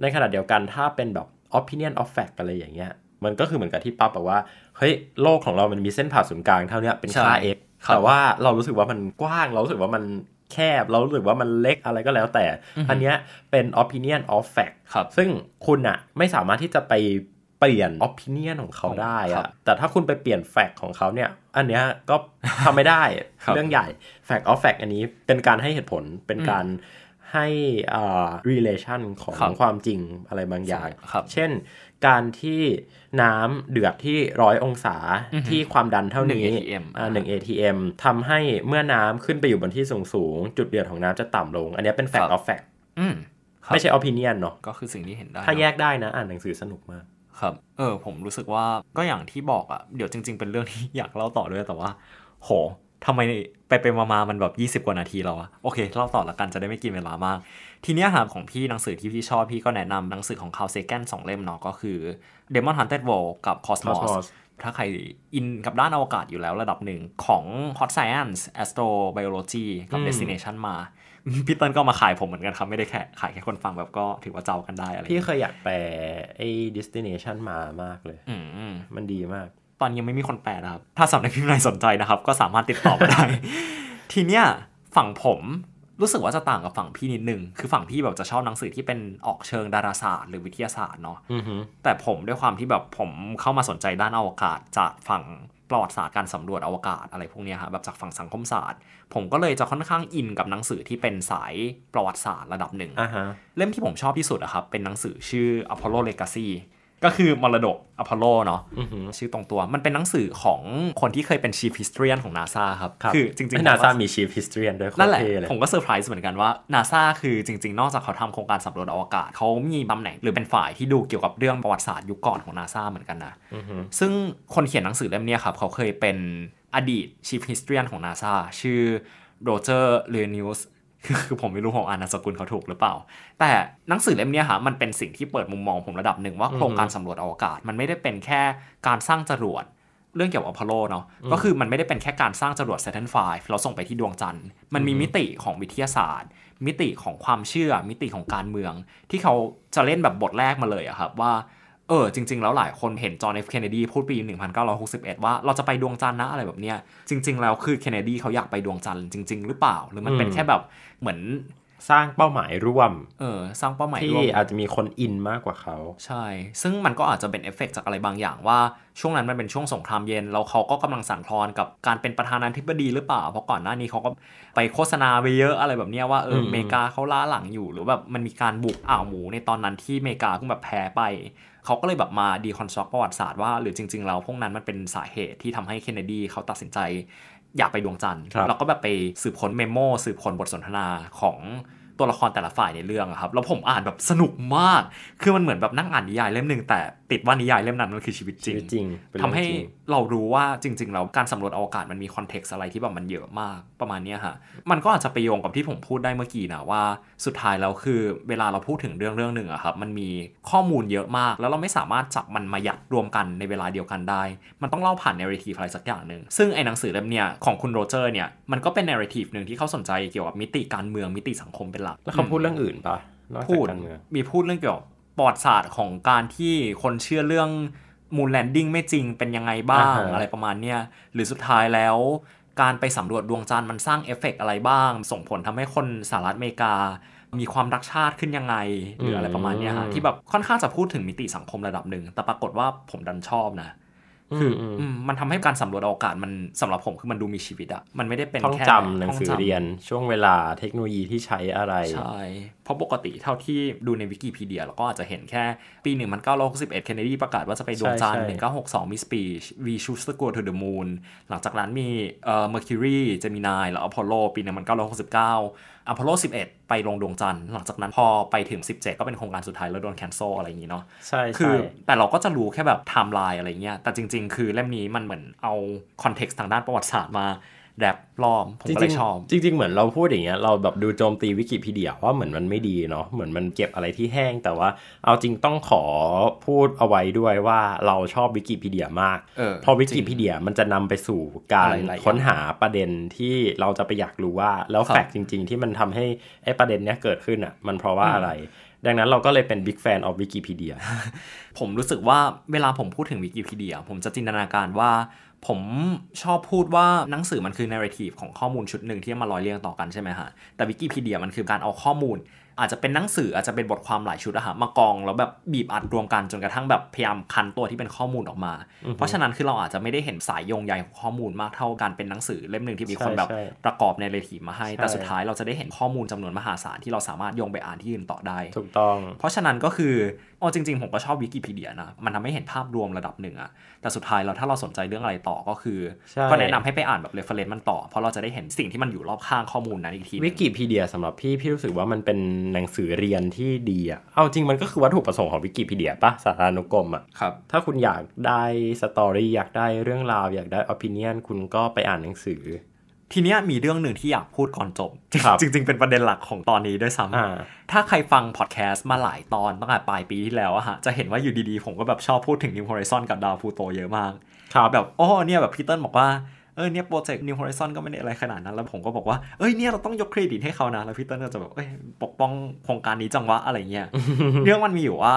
ในขณะเดียวกันถ้าเป็นแบบ opinion of fact อะไรอย่างเงี้ยมันก็คือเหมือนกับที่ปั๊บบอกว่าเฮ้ยโลกของเรามันมีเส้นผ่าศูนย์กลางเท่าเนี้ยเป็นค่าใช่ x ครับ แต่ว่าเรารู้สึกว่ามันกว้าง เรารู้สึกว่ามันแคบ เรารู้สึกว่ามันเล็กอะไรก็แล้วแต่ อันเนี้ยเป็น opinion of fact ครับ ซึ่งคุณอะไม่สามารถที่จะไปเปลี่ยน opinion ของเขาได้ครัอะบแต่ถ้าคุณไปเปลี่ยน fact ของเขาเนี่ย อันเนี้ยก็ทำไม่ได้ครับเรื่องใหญ่ fact of fact อันนี้เป็นการให้เหตุผล เป็นการให้อ่า relation ของครับความจริงอะไรบางอย่างครับเช่น การที่น้ำเดือดที่ร้อยองศาอือฮึที่ความดันเท่านี้หนึ่ง ATM อ่าหนึ่ง ATM ทำให้เมื่อน้ำขึ้นไปอยู่บนที่สูงสูงๆจุดเดือดของน้ำจะต่ำลง อันเนี้ยเป็น fact ครับ of fact อืมครับไม่ใช่ opinion เนาะก็คือสิ่งที่เห็นได้ ถ้าเนอะแยกได้นะ อ่านหนังสือสนุกมากครับ เออ ผมรู้สึกว่าก็อย่างที่บอกอะเดี๋ยวจริง ๆ เป็นเรื่องที่อยากเล่าต่อด้วยแต่ว่า โห ทำไมไปไปมาๆมันแบบ20 กว่านาทีแล้วอะโอเคเล่าต่อละกันจะได้ไม่กินเวลามาก ทีเนี้ยครับของพี่หนังสือที่พี่ชอบพี่ก็แนะนำหนังสือของคา s เซแกนสองเล่มเนาะก็คือ Demon Hunted World กับ Cosmos Cosmos ถ้าใครอินกับด้านอวกาศอยู่แล้วระดับหนึ่งของ Hot Science Astrobiology กับอืม Destination มาพี่เติ้ลก็มาขายผมเหมือนกันครับ ไม่ได้แค่ขายแค่คนฟังแบบก็ถือว่าเจ้ากันได้อะไรอย่างพี่เงี้ยเคยอยากแปลไอ้ destination มามากเลยอืมอืมมันดีมาก ตอนนี้ยังไม่มีคนแปลนะครับ ถ้าสำนักพิมพ์ไหนสนใจนะครับ ก็สามารถติดต่อมาได้ ทีเนี้ยฝั่งผมรู้สึกว่าจะต่างกับฝั่งพี่นิดนึง คือฝั่งพี่แบบจะชอบหนังสือที่เป็นออกเชิงดาราศาสตร์หรือวิทยาศาสตร์เนาะอือฮึแต่ผมด้วยความที่แบบผมเข้ามาสนใจด้านอวกาศจากฝั่งประวัติศาสตร์การสำรวจอวกาศอะไรพวกเนี้ยฮะแบบจากฝั่งสังคมศาสตร์ ผมก็เลยจะค่อนข้างอินกับหนังสือที่เป็นสายประวัติศาสตร์ระดับหนึ่งอ่าฮะเล่มที่ผมชอบที่สุดอะครับเป็นหนังสือชื่อ Apollo Legacy ก็คือมรดกอพอลโลเนาะอือฮึชื่อตรงตัวมันเป็นหนังสือของคนที่เคยเป็น Chief Historian ของ NASA ครับครับ คือจริงไอ้ๆนาซาผมว่มี chief historian ด้วยนั่นแหละโคตรเท่เลยผมก็เซอร์ไพรส์เหมือนกันว่า NASA คือจริง ๆ นอกจากเขาทำโครงการสำรวจอวกาศเขามีตำแหน่งหรือเป็นฝ่ายที่ดูเกี่ยวกับเรื่องประวัติศาสตร์ยุคก่อนของ NASA เหมือนกันนะอือฮึซึ่งคนเขียนหนังสือเล่มเนี้ยครับเขาเคยเป็นอดีต Chief Historian ของ NASA ชื่อ Roger Launius คือผมไม่รู้ผมอ่านนามสกุลเขาถูกหรือเปล่า แต่หนังสือเล่มเนี้ยฮะมันเป็นสิ่งที่เปิดมุมมองผมระดับหนึ่งว่าโครงการสำรวจอวกาศ มันไม่ได้เป็นแค่การสร้างจรวดเรื่องเกี่ยวกับอพอลโลเนาะก็คือมันไม่ได้เป็นแค่การสร้างจรวด Saturn V แล้วส่งไปที่ดวงจันทร์ มันมีมิติของวิทยาศาสตร์ มิติของความเชื่อ มิติของการเมือง ที่เขาจะเล่นแบบบทแรกมาเลยอะครับว่า เออจริง ๆ แล้วหลายคนเห็นจอห์นเอฟเคนเนดีพูดปี 1961 ว่าเราจะไปดวงจันทร์นะอะไรแบบเนี้ยจริง ๆ แล้วคือเคนเนดีเขาอยากไปดวงจันทร์จริง ๆ หรือเปล่า หรือมันเป็นอืมแค่แบบเหมือน สร้างเป้าหมายร่วม เออ สร้างเป้าหมายที่ร่วมอาจจะมีคนอินมากกว่าเขา ใช่ ซึ่งมันก็อาจจะเป็นเอฟเฟกต์จากอะไรบางอย่างว่าช่วงนั้นมันเป็นช่วงสงครามเย็น แล้วเขาก็กำลังสั่นคลอนกับการเป็นประธานาธิบดีหรือเปล่า เพราะก่อนหน้านี้เขาก็ไปโฆษณาไปเยอะอะไรแบบเนี้ยว่าเออมอเมริกาเขาล้าหลังอยู่ หรือแบบมันมีการบุกอ่าวหมูในตอนนั้นที่อเมริกาเพิ่งแบบแพ้ไปเขาก็เลยแบบมา deconstruct ประวัติศาสตร์ว่าหรือจริงๆแล้วพวกนั้นมันเป็นสาเหตุที่ทำให้เคนเนดีเขาตัดสินใจ อยากไปดวงจันทร์ครับแล้วก็แบบไปสืบค้น memo สืบค้นบทสนทนาของตัวละครแต่ละฝ่ายในเรื่องอะครับแล้วผมอ่านแบบสนุกมาก คือมันเหมือนแบบนั่งอ่านนิยายเล่มหนึ่งแต่ ติดว่านิยายเล่มนั้นมันคือชีวิตจชีริงชีวิตจริงเป็นเรื่องจริงทำให้เรารู้ว่าจริงๆแล้วการสำรวจอวกาศมันมี context อะไรที่แบบมันเยอะมากประมาณเนี้ยฮะมันก็อาจจะไปโยงกับที่ผมพูดได้เมื่อกี้นะว่าสุดท้ายแล้วคือเวลาเราพูดถึงเรื่องเรื่องหนึ่งอะครับมันมีข้อมูลเยอะมาก แล้วเราไม่สามารถจับมันมายัดรวมกันในเวลาเดียวกันได้ มันต้องเล่าผ่าน narrative อะไรสักอย่างหนึ่งซึ่งไอ้หนังสือเล่มเนี้ยของคุณโรเจอร์เนี่ยมันก็เป็น narrative หนึ่งที่เขาสนใจเกี่ยวกับมิติการเมืองมิติสังคมเป็นหลักแล้วเขาพูดเรื่องอื่นปะนอกพูจากดการเมืองมีพูดเรื่องเกี่ยวกับ ประวัติศาสตร์ของการที่คนเชื่อเรื่อง moon landing ไม่จริงเป็นยังไงบ้างอ่าฮะอะไรประมาณเนี้ยหรือสุดท้ายแล้ว การไปสำรวจดวงจันทร์มันสร้างเอฟเฟกต์อะไรบ้าง ส่งผลทำให้คนสหรัฐอเมริกา มีความรักชาติขึ้นยังไง หรืออะไรประมาณเนี้ยฮะที่แบบค่อนข้างจะพูดถึงมิติสังคมระดับหนึ่งแต่ปรากฏว่าผมดันชอบนะ คืออมอืมมันทำให้การสำรวจอวกาศมันสำหรับผมคือมันดูมีชีวิตอะมันไม่ได้เป็นท่องแค่จำหนังสือท่จำเรียน ช่วงเวลาเทคโนโลยีที่ใช้อะไร ใช่ เพราะปกติเท่าที่ดูในวิกิพีเดียเราก็อาจจะเห็นแค่ปี 1961เคนเนดีประกาศว่าจะไปดวงจันทร์ใช่ใช่1962มี speech We Choose to Go to the Moon หลังจากนั้นมีเอ่อ Mercury Gemini แล้ว Apollo ปี 1969 Apollo 11 ไปลงดวงจันทร์หลังจากนั้นพอไปถึง 17 ก็เป็นโครงการสุดท้ายแล้วโดน cancel อะไรอย่างนี้เนาะใช่ใช่คือแต่เราก็จะรู้แค่แบบไทม์ไลน์อะไรเงี้ยแต่จริง ๆ คือเล่มนี้มันเหมือนเอา context ทางด้านประวัติศาสตร์มา wrap ล้อม ผมก็ริเลงยชอบจริงๆจริง ๆ เหมือนเราพูดอย่างเงี้ยเราแบบดูโจมตีวิกิพีเดียว่าเหมือนมันไม่ดีเนาะเหมือนมันเก็บอะไรที่แห้ง แต่ว่าเอาจริงต้องขอพูดเอาไว้ด้วยว่าเราชอบวิกิพีเดียมากเออเพราะวิกิพีเดียมันจะนำไปสู่การอะไรหลายอย่างค้นหาประเด็นที่เราจะไปอยากรู้ว่าแล้วครับแฟกต์จริง ๆ ที่มันทำให้ไอ้ประเด็นเนี้ยเกิดขึ้นอะ มันเพราะว่าอะไรดังนั้นเราก็เลยเป็น big fan of วิกิพีเดียผมรู้สึกว่าเวลาผมพูดถึงวิกิพีเดียผมจะจินตนาการว่า ผมชอบพูดว่าหนังสือมันคือ narrative ของข้อมูลชุดหนึ่งที่มาร้อยเรียงต่อกันใช่ไหมฮะ แต่วิกิพีเดียมันคือการเอาข้อมูล อาจจะเป็นหนังสืออาจจะเป็นบทความหลายชุดอะฮะมากองแล้วแบบบีบอัดรวมกันจนกระทั่งแบบพยายามคันตัวที่เป็นข้อมูลออกมา เพราะฉะนั้นคือเราอาจจะไม่ได้เห็นสายโยงใยของข้อมูลมากเท่าการเป็นหนังสือเล่มหนึ่งที่มีคนแบบใช่ประกอบในเรทีมาให้ใช่แต่สุดท้ายเราจะได้เห็นข้อมูลจำนวนมหาศาลที่เราสามารถโยงไปอ่านที่อื่นต่อได้ถูกต้อง เพราะฉะนั้นก็คือ อ๋อจริง ๆ ผมก็ชอบวิกิพีเดียนะ มันทำให้เห็นภาพรวมระดับหนึ่งอะแต่สุดท้ายแล้วถ้าเราสนใจเรื่องอะไรต่อก็คือใช่ก็แนะนำให้ไปอ่านแบบ reference มันต่อ เพราะเราจะได้เห็นสิ่งที่มันอยู่รอบข้างข้อมูลนั้นอีกทีหนึ่งวิกิพีเดียสำหรับพี่พี่รู้สึกว่ามันเป็นหนังสือเรียนที่ดีอะเอาจริงมันก็คือวัตถุประสงค์ของวิกิพีเดียปะสารานุกรมอะครับถ้าคุณอยากได้ story อยากได้เรื่องราว อยากได้อ p ิเนียนคุณก็ไปอ่านหนังสือ ทีเนี้ยมีเรื่องหนึ่งที่อยากพูดก่อนจบครับจริง ๆ เป็นประเด็นหลักของตอนนี้ด้วยซ้ำอ่าถ้าใครฟังพอดแคสต์มาหลายตอนตั้งแต่ปลายปีที่แล้วอะฮะจะเห็นว่าอยู่ดีๆ ผมก็แบบชอบพูดถึง New Horizon กับดาวพลูโตเยอะมากครับแบบอ๋อเนี่ยแบบพีเตอร์บอกว่าเออเนี่ยโปรเจกต์ New Horizon ก็ไม่ได้อะไรขนาดนั้น แล้วผมก็บอกว่า เอ้ยเนี่ยเราต้องยกเครดิตให้เขานะ แล้วพีเตอร์ก็จะแบบเอ้ยปกป้องโครงการนี้จังวะอะไรเงี้ย เรื่องมันมีอยู่ว่า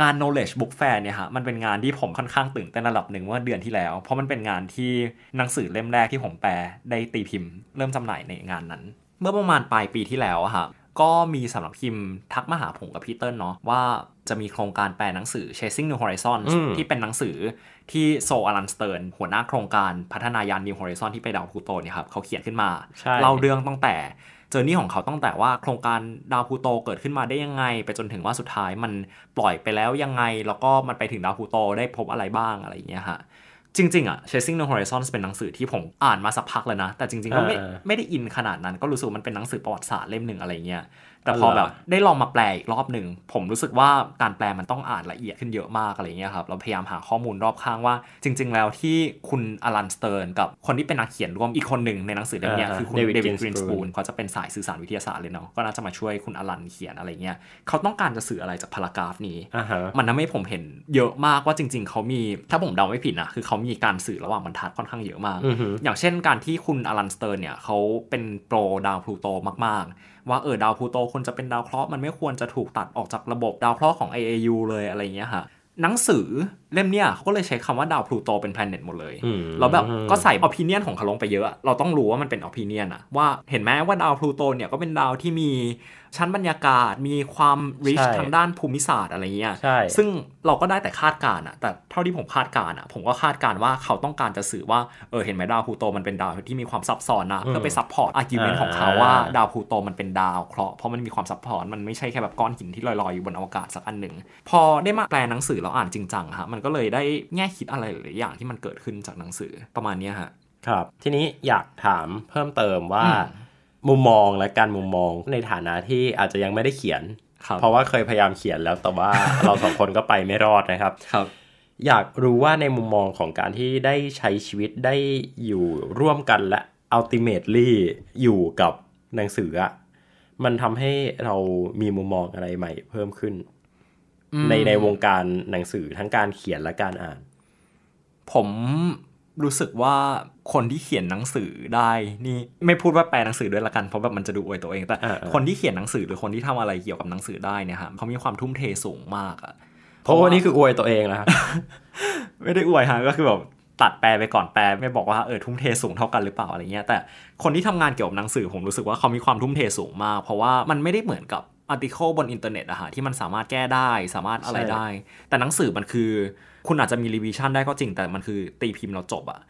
งาน knowledge book fair เนี่ยฮะ มันเป็นงานที่ผมค่อนข้างตื่นเต้นระดับหนึ่งเมื่อเดือนที่แล้ว เพราะมันเป็นงานที่หนังสือเล่มแรกที่ผมแปลได้ตีพิมพ์ เริ่มจำหน่ายในงานนั้น เมื่อประมาณปลายปีที่แล้วอะฮะก็มีสำนักพิมพ์ทักมาหาผมกับพีเตอร์เนาะว่า จะมีโครงการแปลหนังสือ Chasing New Horizons อืมที่เป็นหนังสือที่คุณอลันสเติร์นหัวหน้าโครงการพัฒนายาน New Horizon ที่ไปดาวพลูโตเนี่ยครับเขาเขียนขึ้นมาใช่เล่าเรื่องตั้งแต่ journey ของเขาตั้งแต่ว่าโครงการดาวพลูโตเกิดขึ้นมาได้ยังไง ไปจนถึงว่าสุดท้ายมันปล่อยไปแล้วยังไง แล้วก็มันไปถึงดาวพลูโตได้พบอะไรบ้างอะไรอย่างเงี้ยฮะจริง ๆอะ Chasing the Horizons เป็นหนังสือที่ผมอ่านมาสักพักแล้วนะ แต่จริง ๆ ก็ไม่เออไม่ได้อินขนาดนั้น ก็รู้สึกว่ามันเป็นหนังสือประวัติศาสตร์เล่มหนึ่งอะไรเงี้ย แต่พออ๋อเหรอแบบได้ลองมาแปลอีกรอบหนึ่งผมรู้สึกว่าการแปลมันต้องอ่านละเอียดขึ้นเยอะมากอะไรเงี้ยครับเราพยายามหาข้อมูลรอบข้างว่า จริง ๆ แล้วที่คุณอลันสเติร์นกับคนที่เป็นนักเขียนร่วมอีกคนหนึ่งในหนังสือเล่มเนี้ยอ่าคือคุณ David เดวิด Grinspoon กรีนสปูนเขาจะเป็นสายสื่อสารวิทยาศาสตร์เลยเนาะก็น่าจะมาช่วยคุณอลันเขียนอะไรเงี้ยเขาต้องการจะสื่ออะไรจาก paragraph นี้อ่าฮะมันทำให้ผมเห็นเยอะมากว่าจริง ๆเขามีถ้าผมเดาไม่ผิดนะคือเขามีการสื่อระหว่างบรรทัดค่อนข้างเยอะมากอือฮึอย่างเช่นการที่คุณอลันสเติร์นเนี่ยเขาเป็น pro ดาวพลูโตมากๆ ว่าเออดาวพลูโตคควรจะเป็นดาวเคราะห์มันไม่ควรจะถูกตัดออกจากระบบดาวเคราะห์ของ IAU เลยอะไรเงี้ยค่ะ หนังสือเล่มเนี้ยเขาก็เลยใช้คำว่าดาวพลูโตเป็น planet หมดเลยอืมแล้วแบบก็ใส่อ p ิเนียนของเขาลงไปเยอะ เราต้องรู้ว่ามันเป็นอ p ิเนียนอะว่าเห็นไหมว่าดาวพลูโตเนี่ยก็เป็นดาวที่มีชั้นบรรยากาศมีความ rich ใช่ทางด้านภูมิศาสตร์อะไรเงี้ยใช่ซึ่งเราก็ได้แต่คาดการณ์อะแต่เท่าที่ผมคาดการณ์อะผมก็คาดการณ์ว่าเขาต้องการจะสื่อว่าเออเห็นไหมดาวพลูโตมันเป็นดาวที่มีความซับซ้อนนะเพื่อไป support argument ของเขาว่าดาวพลูโตมันเป็นดาวเคราะห์เพราะมันมีความซับซ้อนมันไม่ใช่แค่แบบก้อนหินที่ลอยๆอยู่บนอวกาศสักอันหนึ่งพอได้มาแปลหนังสือแล้วอ่านจริงจังฮะมันก็เลยได้แง่คิดอะไรหลายๆอย่างที่มันเกิดขึ้นจากหนังสือประมาณเนี้ยฮะครับ ทีนี้อยากถามเพิ่มเติมว่าอืมมุมมองและการมุมมองในฐานะที่อาจจะยังไม่ได้เขียนครับเพราะว่าเคยพยายามเขียนแล้วแต่ว่าเราสองคนก็ไปไม่รอดนะครับครับ อยากรู้ว่าในมุมมองของการที่ได้ใช้ชีวิตได้อยู่ร่วมกันและ ultimately อยู่กับหนังสืออะมันทำให้เรามีมุมมองอะไรใหม่เพิ่มขึ้น ในในวงการหนังสือทั้งการเขียนและการอ่าน ผมรู้สึกว่าคนที่เขียนหนังสือได้นี่ไม่พูดว่าแปลหนังสือด้วยละกันเพราะแบบมันจะดูอวยตัวเองแต่อ่าๆคนที่เขียนหนังสือหรือคนที่ทำอะไรเกี่ยวกับหนังสือได้เนี่ยครับเขามีความทุ่มเทสูงมากอะเพราะว่านี่คืออวยตัวเองนะครับไม่ได้อวยฮะก็คือแบบตัดแปลไปก่อนแปลไม่บอกว่าเออทุ่มเทสูงเท่ากันหรือเปล่าอะไรเงี้ยแต่คนที่ทำงานเกี่ยวกับหนังสือผมรู้สึกว่าเขามีความทุ่มเทสูงมาก เพราะว่ามันไม่ได้เหมือนกับ article บนอินเทอร์เน็ตอะฮะที่มันสามารถแก้ได้สามารถอะไรใช่ได้ แต่หนังสือมันคือ คุณอาจจะมี revision ได้ก็จริง แต่มันคือตีพิมพ์แล้วจบอะ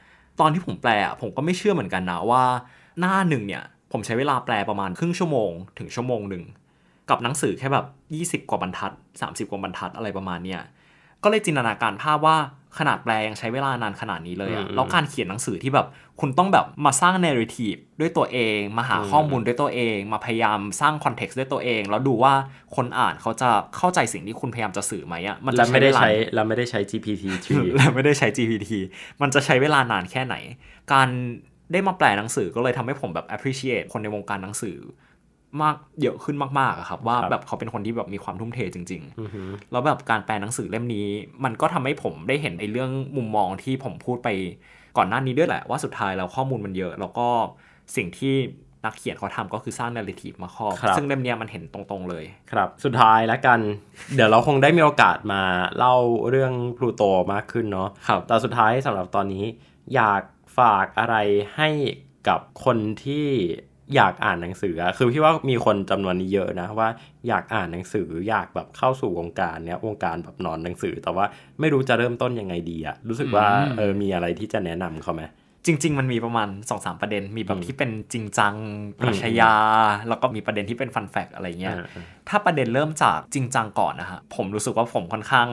ตอนที่ผมแปลอะผมก็ไม่เชื่อเหมือนกันนะว่า หน้าหนึ่งเนี่ย ผมใช้เวลาแปลประมาณครึ่งชั่วโมง ถึงชั่วโมงหนึ่งกับหนังสือแค่แบบ 20 กว่าบรรทัด 30 กว่าบรรทัดอะไรประมาณเนี้ยก็เลยจินตนาการภาพว่า ขนาดแปลยังใช้เวลานานขนาดนี้เลยอะอืมแล้วการเขียนหนังสือที่แบบคุณต้องแบบมาสร้าง narrative ด้วยตัวเอง มาหาอืมข้อมูลด้วยตัวเอง มาพยายามสร้าง context ด้วยตัวเอง แล้วดูว่าคนอ่านเขาจะเข้าใจสิ่งที่คุณพยายามจะสื่อไหมอะมันจะและไม่ได้เวลาใช้และไม่ได้ใช้ GPT-3 และไม่ได้ใช้ GPT มันจะใช้เวลานานแค่ไหน การได้มาแปลหนังสือก็เลยทำให้ผมแบบ appreciate คนในวงการหนังสือ มากเยอะขึ้นมากๆอะครับ ว่าครับแบบเขาเป็นคนที่แบบมีความทุ่มเทจริงอือหือๆแล้วแบบการแปลหนังสือเล่มนี้ มันก็ทำให้ผมได้เห็นไอ้เรื่องมุมมองที่ผมพูดไปก่อนหน้านี้ด้วยแหละ ว่าสุดท้ายแล้วข้อมูลมันเยอะ แล้วก็สิ่งที่นักเขียนเขาทำก็คือสร้าง narrative มาครอบครับซึ่งเล่มเนี้ยมันเห็นตรงๆเลย ครับ สุดท้ายแล้วกัน เดี๋ยวเราคงได้มีโอกาสมาเล่าเรื่องพลูโตมากขึ้นเนาะครับแต่สุดท้ายสำหรับตอนนี้ อยากฝากอะไรให้กับคนที่ อยากอ่านหนังสืออะคือพี่ว่ามีคนจำนวนนี้เยอะนะ ว่าอยากอ่านหนังสืออยากแบบเข้าสู่วงการเนี้ยวงการแบบนอนหนังสือ แต่ว่าไม่รู้จะเริ่มต้นยังไงดีอะรู้สึกว่าอืมเออมีอะไรที่จะแนะนำเขาไหมจริง ๆ มันมีประมาณ2อสประเด็นมีแบอืบมที่เป็นจริงจังปรัชญาแล้วก็มีประเด็นที่เป็นฟันแฟกอะไรเงี้ยอ่าถ้าประเด็นเริ่มจากจริงจังก่อนนะฮะผมรู้สึกว่าผมค่อนข้าง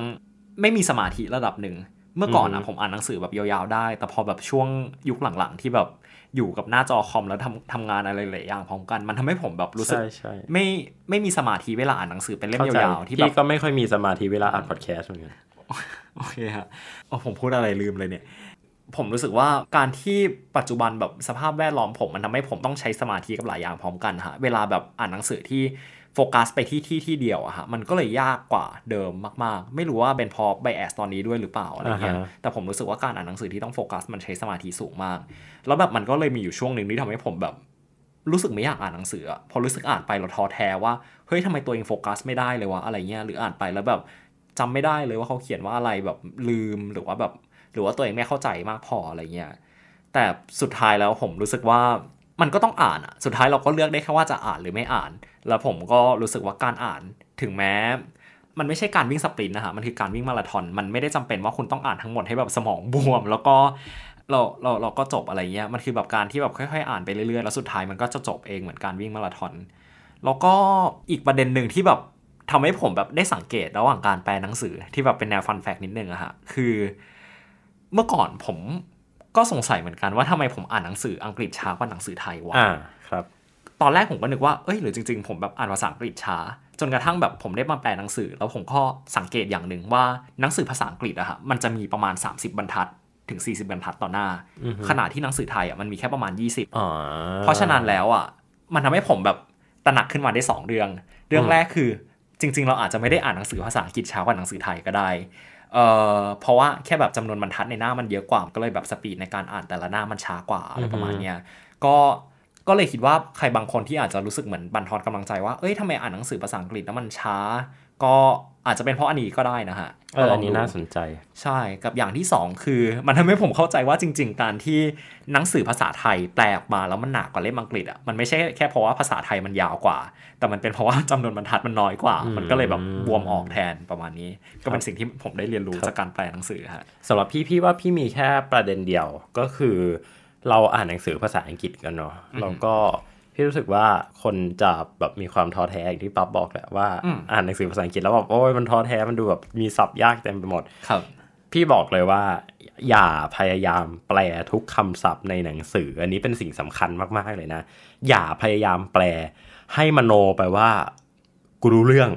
ไม่มีสมาธิระดับหนึ่งเมื่อก่อนนะผมอ่านหนังสือแบบยาวๆได้ แต่พอแบบช่วงยุคหลังๆ ที่แบบ อยู่กับหน้าจอคอมแล้วทำทำงานอะไรหลายอย่างพร้อมกัน มันทำให้ผมแบบรู้สึกใช่ใช่ไม่ไม่มีสมาธิเวลาอ่านหนังสือเป็นเล่มเข้าใจยาวๆที่แบบพี่ก็ไม่ค่อยมีสมาธิเวลาอ่านพอดแคสต์เหมือนกันโอเคฮะโอ้ผมพูดอะไรลืมเลยเนี่ย ผมรู้สึกว่าการที่ปัจจุบันแบบสภาพแวดล้อมผมมันทำให้ผมต้องใช้สมาธิกับหลายอย่างพร้อมกันฮะเวลาแบบอ่านหนังสือที่ โฟกัสไปที่ที่ที่เดียวอะฮะมันก็เลยยากกว่าเดิมมากๆ ไม่รู้ว่าเป็นเพราะไบแอสตอนนี้ด้วยหรือเปล่าอะไรเงี้ยอ่าฮะแต่ผมรู้สึกว่าการอ่านหนังสือที่ต้องโฟกัสมันใช้สมาธิสูงมาก แล้วแบบมันก็เลยมีอยู่ช่วงหนึ่งที่ทำให้ผมแบบรู้สึกไม่อยากอ่านหนังสืออะพอรู้สึกอ่านไปเราท้อแท้ว่าเฮ้ยทำไมตัวเองโฟกัสไม่ได้เลยวะอะไรเงี้ยหรืออ่านไปแล้วแบบจำไม่ได้เลยว่าเขาเขียนว่าอะไรแบบลืมหรือว่าแบบ หรือว่าตัวเองไม่เข้าใจมากพออะไรเงี้ยแต่สุดท้ายแล้วผมรู้สึกว่า มันก็ต้องอ่านอะสุดท้ายเราก็เลือกได้แค่ว่าจะอ่านหรือไม่อ่าน แล้วผมก็รู้สึกว่าการอ่านถึงแม้ มันไม่ใช่การวิ่งสปรินต์นะฮะมันคือการวิ่งมาราธอนมันไม่ได้จำเป็นว่าคุณต้องอ่านทั้งหมดให้แบบสมองบวม แล้วก็เราเราเราก็จบอะไรเงี้ยมันคือแบบการที่แบบค่อยๆ อ่านไปเรื่อยๆแล้วสุดท้ายมันก็จะจบเองเหมือนการวิ่งมาราธอนแล้วก็อีกประเด็นหนึ่งที่แบบทำให้ผมแบบได้สังเกตระหว่างการแปลหนังสือที่แบบเป็นแนวฟันแฟกนิดนึงอะฮะคือ เมื่อก่อนผม ก็สงสัยเหมือนกันว่าทำไมผมอ่านหนังสืออังกฤษช้ากว่าหนังสือไทยวะอ่าครับ ตอนแรกผมก็นึกว่าเอ้ยหรือจริงๆผมแบบอ่านภาษาอังกฤษช้า จนกระทั่งแบบผมได้มาแปลหนังสือ แล้วผมก็สังเกตอย่างหนึ่งว่าหนังสือภาษาอังกฤษอะฮะมันจะมีประมาณ 30 บรรทัดถึง 40 บรรทัดต่อหน้าอือฮึขณะที่หนังสือไทยอะมันมีแค่ประมาณ 20อ๋อเพราะฉะนั้นแล้วอะมันทำให้ผมแบบตระหนักขึ้นมาได้สองเรื่อง เรื่องอืมแรกคือจริง ๆ เราอาจจะไม่ได้อ่านหนังสือภาษาอังกฤษช้ากว่าหนังสือไทยก็ได้ เอ่อเพราะว่าแค่แบบจำนวนบรรทัดในหน้ามันเยอะกว่าก็เลยแบบสปีดในการอ่านแต่ละหน้ามันช้ากว่าอะไรประมาณเนี้ยก็ก็เลยคิดว่าใครบางคนที่อาจจะรู้สึกเหมือนบันทอนกำลังใจว่าเอ้ยทำไมอ่านหนังสือภาษาอังกฤษแล้วมันช้า ก็ อาจจะเป็นเพราะอันนี้ก็ได้นะฮะเอออันนี้น่าสนใจ ใช่กับอย่างที่สองคือ มันทำให้ผมเข้าใจว่าจริง ๆ การที่หนังสือภาษาไทยแปลออกมาแล้วมันหนักกว่าเล่มอังกฤษอะมันไม่ใช่แค่เพราะว่าภาษาไทยมันยาวกว่า แต่มันเป็นเพราะว่าจำนวนบรรทัดมันน้อยกว่าอืมมันก็เลยแบบบวมออกแทนประมาณนี้ ก็เป็นสิ่งที่ผมได้เรียนรู้จากการแปลหนังสือฮะสำหรับพี่พี่ว่าพี่มีแค่ประเด็นเดียวก็คือ เราอ่านหนังสือภาษาอังกฤษกันเนาะแล้วก็ พี่รู้สึกว่าคนจะแบบมีความท้อแท้อย่างที่ปั๊บบอกแหละว่าอืมอ่านหนังสือภาษาอังกฤษแล้วแบบโอ้ยมันท้อแท้มันดูแบบมีศัพท์ยากเต็มไปหมดครับ พี่บอกเลยว่า อย่าพยายามแปลทุกคำศัพท์ในหนังสือ อันนี้เป็นสิ่งสำคัญมากๆเลยนะ อย่าพยายามแปล ให้มโนไปว่ากูรู้เรื่อง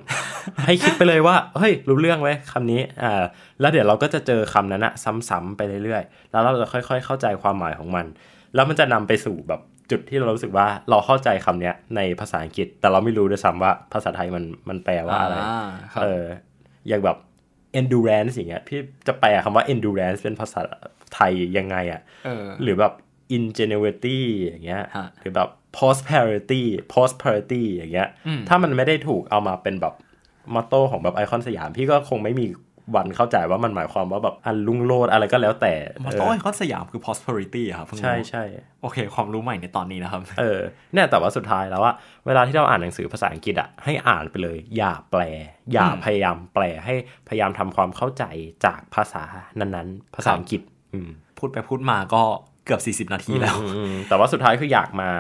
ให้คิดไปเลยว่าเฮ้ยรู้เรื่องไว้ยคำนี้อ่าแล้วเดี๋ยวเราก็จะเจอคำนั้นอะซ้ำๆไปเรื่อยๆ แล้วเราจะค่อย ๆ เข้าใจความหมายของมัน แล้วมันจะนำไปสู่แบบ จุดที่เรารู้สึกว่าเราเข้าใจคำเนี้ยในภาษาอังกฤษ แต่เราไม่รู้ด้วยซ้ำว่าภาษาไทยมันมันแปลว่าอะไรอ่าครับเอออย่างแบบ endurance อย่างเงี้ยพี่จะแปลคำว่า endurance เป็นภาษาไทยยังไงอะเออหรือแบบ ingenuity อย่างเงี้ยฮะหรือแบบ prosperity prosperity อย่างเงี้ยอืมถ้ามันไม่ได้ถูกเอามาเป็นแบบ motto ของแบบไอคอนสยาม พี่ก็คงไม่มี วันเข้าใจว่ามันหมายความว่าแบบอันรุ่งโรจน์อะไรก็แล้วแต่ motto ไอคอนสยามคือ prosperity อะครับเพิ่งรู้ใช่ใช่โอเค ความรู้ใหม่ในตอนนี้นะครับ เออเนี่ยแต่ว่าสุดท้ายแล้วว่าเวลาที่เราอ่านหนังสือภาษาอังกฤษอะให้อ่านไปเลย อย่าแปล อย่าอืมพยายามแปลให้พยายามทำความเข้าใจจากภาษานั้นๆ ภาษาอังกฤษอืมพูดไปพูดมาก็ เกือบ 40 นาทีแล้วอืมอืมแต่ว่าสุดท้ายคืออยากมา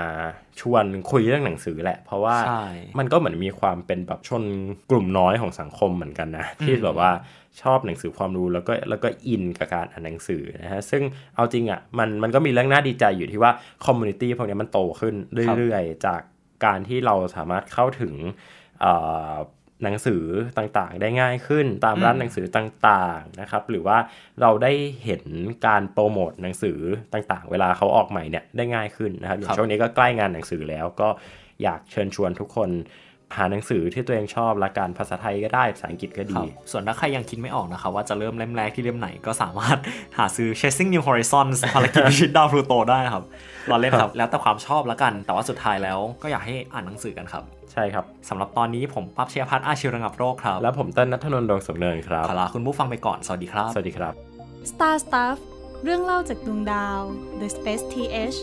ชวนคุยเรื่องหนังสือแหละ เพราะว่าใช่มันก็เหมือนมีความเป็นแบบชนกลุ่มน้อยของสังคมเหมือนกันนะ ที่แบบว่าชอบหนังสือความรู้แล้วก็แล้วก็อินกับการอ่านหนังสือนะฮะ ซึ่งเอาจริงอะมันมันก็มีเรื่องน่าดีใจอยู่ที่ว่า community พวกเนี้ยมันโตขึ้นเรื่อยๆ จากการที่เราสามารถเข้าถึงเอ่อ หนังสือต่างๆ ได้ง่ายขึ้นตามร้านหนังสือต่างๆนะครับ หรือว่าเราได้เห็นการโปรโมทหนังสือต่างๆ เวลาเขาออกใหม่เนี่ยได้ง่ายขึ้นนะครับอย่างครับช่วงนี้ก็ใกล้งานหนังสือแล้วก็อยากเชิญชวนทุกคนหาหนังสือที่ตัวเองชอบละกันภาษาไทยก็ได้ภาษาอังกฤษก็คดีรับส่วนถ้าใครยังคิดไม่ออกนะครับ ว่าจะเริ่มเล่มแรกที่เล่มไหนก็สามารถหาซื้อ Chasing New Horizons ภารกิจพิชิตดาวพลูโตได้ครับเราเล่นครับ แล้วแต่ความชอบแล้วกัน แต่ว่าสุดท้ายแล้วก็อยากให้อ่านหนังสือกันครับใช่ครับสำหรับตอนนี้ผมปั๊บเชียร์พัฒน์อาชีวระงับโรคครับ แล้วผมเต้นนัทนนท์ดวงสุขเนินครับขอลาคุณผู้ฟังไปก่อน สวัสดีครับ สวัสดีครับ Star Stuff เรื่องเล่าจากดวงดาว The Space TH